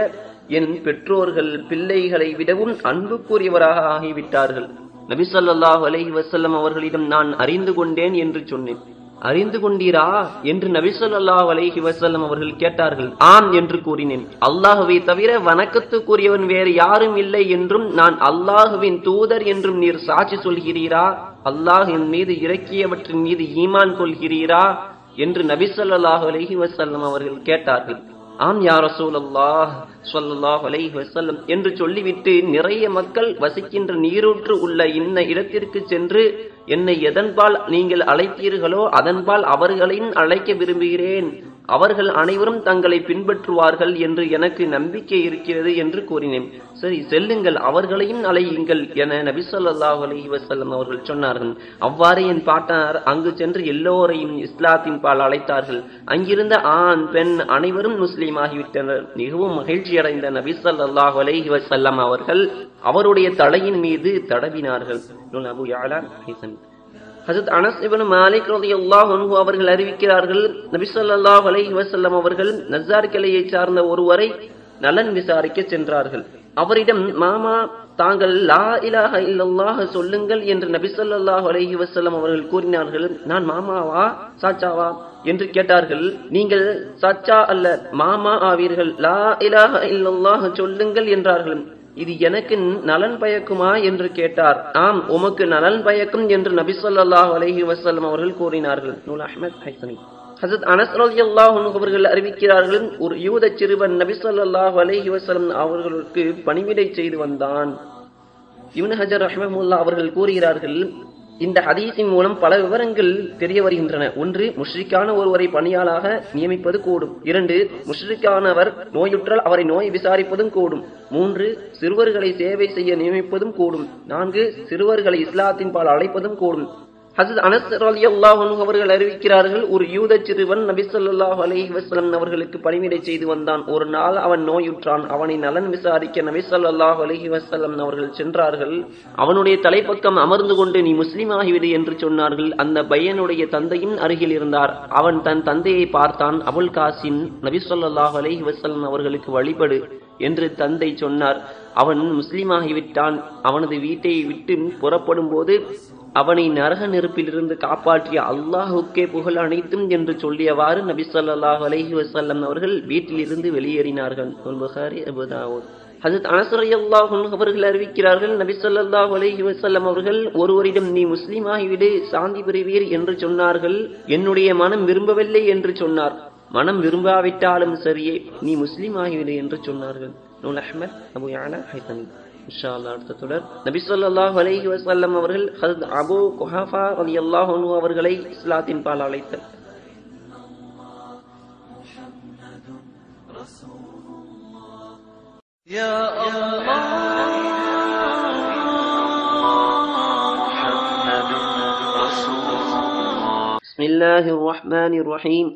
என் பெற்றோர்கள் பிள்ளைகளை விடவும் அன்புக்குரியவராக ஆகிவிட்டார்கள். நபிசல்லாஹ் அலஹி வசல்லம் அவர்களிடம் நான் அறிந்து கொண்டேன் என்று சொன்னேன். அறிந்து கொண்டீரா என்று நபி ஸல்லல்லாஹு அலைஹி வசல்லம் அவர்கள் கேட்டார்கள். ஆம் என்று கூறினேன். அல்லாஹுவை தவிர வணக்கத்துக்குரியவன் வேறு யாரும் இல்லை என்றும் நான் அல்லாஹுவின் தூதர் என்றும் நீர் சாட்சி சொல்கிறீரா? அல்லாஹ் என் மீது இறக்கியவற்றின் மீது ஈமான் கொள்கிறீரா? என்று நபி அலஹி வசல்லம் அவர்கள் கேட்டார்கள். ஆம் யா ரசூலல்லாஹ் ஸல்லல்லாஹு அலைஹி வசல்லம் என்று சொல்லிவிட்டு நிறைய மக்கள் வசிக்கின்ற நீரூற்று உள்ள இன்ன இடத்திற்கு சென்று என்னை எதன்பால் நீங்கள் அழைத்தீர்களோ அதன்பால் அவர்களையும் அழைக்க விரும்புகிறேன். அவர்கள் அனைவரும் தங்களை பின்பற்றுவார்கள் என்று எனக்கு நம்பிக்கை இருக்கிறது என்று கூறினேன். சரி செல்லுங்கள் அவர்களையும் அழையுங்கள் என நபி ஸல்லல்லாஹு அலைஹி வஸல்லம் அவர்கள் சொன்னார்கள். அவ்வாறு என் பாட்டனார் அங்கு சென்று எல்லோரையும் இஸ்லாத்தின் பால் அழைத்தார்கள். அங்கிருந்த ஆண் பெண் அனைவரும் முஸ்லீம் ஆகிவிட்டனர். மிகவும் மகிழ்ச்சியடைந்த நபி ஸல்லல்லாஹு அலைஹி வஸல்லம் அவர்கள் அவருடைய தலையின் மீது தடவினார்கள். அபு யாலா ஹசத் அனஸ் இவன் மாலிக் ரலியல்லாஹு அன்ஹு அவர்கள் அறிவிக்கிறார்கள் நபி ஸல்லல்லாஹு அலைஹி அவர்கள் நசார் கிளையை சார்ந்த ஒருவரை நலன் விசாரிக்க சென்றார்கள். அவரிடம் மாமா தாங்கள் லா இலாஹ இல்லல்லாஹ் சொல்லுங்கள் என்று நபி ஸல்லல்லாஹு அலைஹி அவர்கள் கூறினார்கள். நான் மாமாவா? சாச்சாவா? என்று கேட்டார்கள். நீங்கள் சாச்சா அல்ல மாமா ஆவீர்கள். லா இலாஹ இல்லல்லாஹ் சொல்லுங்கள் என்றார்கள். இது எனக்கு நலன் பயக்குமா என்று கேட்டார். ஆம் உமக்கு நலன் பயக்கும் என்று நபி சொல்லாஹ் அலஹி வசல்லம் அவர்கள் கூறினார்கள். நூல் அஹ்மத் ஹைசமி ஹசரத் அனஸ் ரலியல்லாஹு அவர்கள் அறிவிக்கிறார்கள் ஒரு யூத சிறுவன் நபி சொல்லாஹ் அலஹி வசலம் அவர்களுக்கு பணிவிடை செய்து வந்தான். இவன் ஹஜர் ரஹ்மஹுல்லா அவர்கள் கூறுகிறார்கள் இந்த ஹதீஸின் மூலம் பல விவரங்கள் தெரிய வருகின்றன. ஒன்று முஷ்ரிக்கான ஒருவரை பணியாளாக நியமிப்பது கூடும். இரண்டு முஷ்ரிக்கானவர் நோயுற்றால் அவரை நோய் விசாரிப்பதும் கூடும். மூன்று சிறுவர்களை சேவை செய்ய நியமிப்பதும் கூடும். நான்கு சிறுவர்களை இஸ்லாத்தின் பால் அழைப்பதும் கூடும். ஹசத் அனஸ் அலி அன்ஹு அவர்கள் அறிவிக்கிறார்கள் ஒரு யூத சிறுவன் நபிசல்லாஹ் ஸல்லல்லாஹு வசலம் அவர்களுக்கு பணிவிடை செய்து வந்தான். ஒரு நாள் அவன் நோயுற்றான். அவனை நலன் விசாரிக்க நபிசல்லாஹ் ஸல்லல்லாஹு வசலம் அவர்கள் சென்றார்கள். அவனுடைய தலைப்பக்கம் அமர்ந்து கொண்டு நீ முஸ்லீம் ஆகிவிடு என்று சொன்னார்கள். அந்த பையனுடைய தந்தையின் அருகில் இருந்தார். அவன் தன் தந்தையை பார்த்தான். அபுல் காசின் நபிசல்லாஹ் ஸல்லல்லாஹு வசலம் அவர்களுக்கு வழிபடு என்று தந்தை சொன்னார். அவன் முஸ்லீமாகிவிட்டான் அவனது வீட்டை விட்டு புறப்படும் போது அவனை நரக நெருப்பிலிருந்து காப்பாற்றிய அல்லாஹுக்கே புகழ் அனைத்தும் என்று சொல்லியவாறு நபி சொல்லாஹ் அலஹி வசல்லம் அவர்கள் வீட்டிலிருந்து வெளியேறினார்கள். நூல் புகாரி அபூ தாவூத். அவர்கள் அறிவிக்கிறார்கள் நபி சொல்லாஹ் அலஹி வசல்லம் அவர்கள் ஒருவரிடம் நீ முஸ்லீம் ஆகிவிடு சாந்தி பெறுவீர் என்று சொன்னார்கள். என்னுடைய மனம் விரும்பவில்லை என்று சொன்னார். மனம் விரும்பாவிட்டாலும் சரியே நீ முஸ்லீம் ஆகிவிடு என்று சொன்னார்கள். நூல் அஹ்மத் அபு யானா ஹைதமி. இன்ஷா அல்லாஹ் அடுத்த தொடர் நபி ஸல்லல்லாஹு அலைஹி வஸல்லம் அவர்கள் ஹஜரத் அபூ குஹாஃபா ரலியல்லாஹு அன்ஹு அவர்களை இஸ்லாத்தின் பால் அழைத்தல்
محمد رسول الله
بسم الله الرحمن الرحيم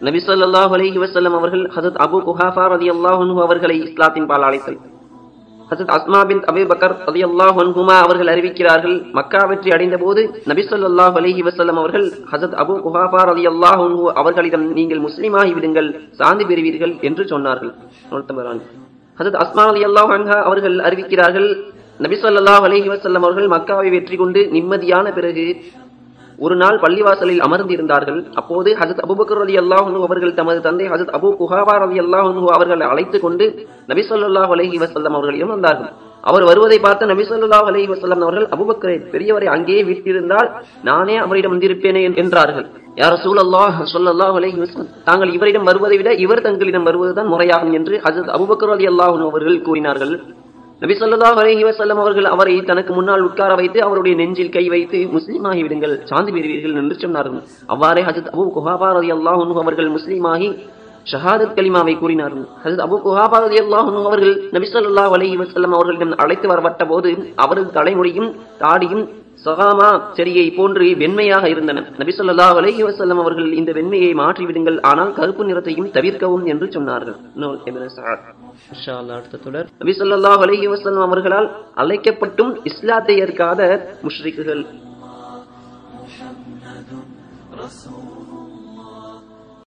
நபி ஸல்லல்லாஹு அலைஹி வஸல்லம் அவர்கள் ஹஜரத் அபூ குஹாஃபா ரலியல்லாஹு அன்ஹு அவர்களை இஸ்லாத்தின் பால் அழைத்தல் ஹசத் அஸ்மா பின் அபி பக்கர் ரலியல்லாஹு அன்ஹுமா அவர்கள் அறிவிக்கிறார்கள் மக்கா வெற்றி அடைந்த போது நபி ஸல்லல்லாஹு அலைஹி வஸல்லம் அவர்கள் ஹஜரத் அபு குஹாஃபா ரலியல்லாஹு அன்ஹு அவர்களிடம் நீங்கள் முஸ்லிமாகி விடுங்கள் சாந்தி பெறுவீர்கள் என்று சொன்னார்கள். ஹசத் அஸ்மா ரலியல்லாஹு அன்ஹா அவர்கள் அறிவிக்கிறார்கள் நபி ஸல்லல்லாஹு அலைஹி அவர்கள் மக்காவை வெற்றி கொண்டு நிம்மதியான பிறகு ஒரு நாள் பள்ளிவாசலில் அமர்ந்திருந்தார்கள். அப்போது ஹசத் அபுபக்கர் அலி அல்லாஹு அவர்கள் தமது தந்தை ஹசத் அபு குஹாபா அலி அல்லாஹு அவர்களை அழைத்துக் கொண்டு நபி ஸல்லல்லாஹு அலைஹி வஸல்லம் அவர்களிடம் வந்தார்கள் அவர் வருவதை பார்த்த நபி ஸல்லல்லாஹு அலைஹி வஸல்லம் அவர்கள் அபுபக்கரை பெரியவரை அங்கேயே விட்டிருந்தால் நானே அவரிடம் வந்திருப்பேனே என்றார்கள். யார் அல்லாஹ் ஸல்லல்லாஹு அலஹி வசல்லம் தாங்கள் இவரிடம் வருவதை விட இவர் தங்களிடம் வருவதுதான் முறையாகும் என்று ஹசத் அபுபக்கர் அலி அல்லாஹு அவர்கள் கூறினார்கள். நபி ஸல்லல்லாஹு அலஹி வசல்லம் அவர்கள் அவரை தனக்கு முன்னால் உட்கார வைத்து அவருடைய நெஞ்சில் கை வைத்து முஸ்லீமாகி விடுங்கள் சாந்தி பெறுவீர்கள் என்று சொன்னார்கள். அவ்வாறே ஹஜரத் அபு குஹாபா ரலியல்லாஹு அன்ஹு அவர்கள் முஸ்லீமாகி ஷஹாதத் கலிமாவை கூறினார்கள். ஹஜரத் அபு குஹாபா ரலியல்லாஹு அன்ஹு அவர்கள் நபி சொல்லா அலஹி வசல்லம் அவர்களிடம் அழைத்து வரப்பட்ட போது அவரது தலைமுடியும் தாடியும் சகாமா செடியை போன்று வெண்மையாக இருந்தன. நபி சொல்லா அலஹி வசல்லம் அவர்கள் இந்த வெண்மையை மாற்றிவிடுங்கள் ஆனால் கருப்பு நிறத்தையும் தவிர்க்கவும் என்று சொன்னார்கள். நபி அவர்களால் அழைக்கப்பட்டும் இஸ்லாத்தை ஏற்காத முஷ்ரிக்குகள்.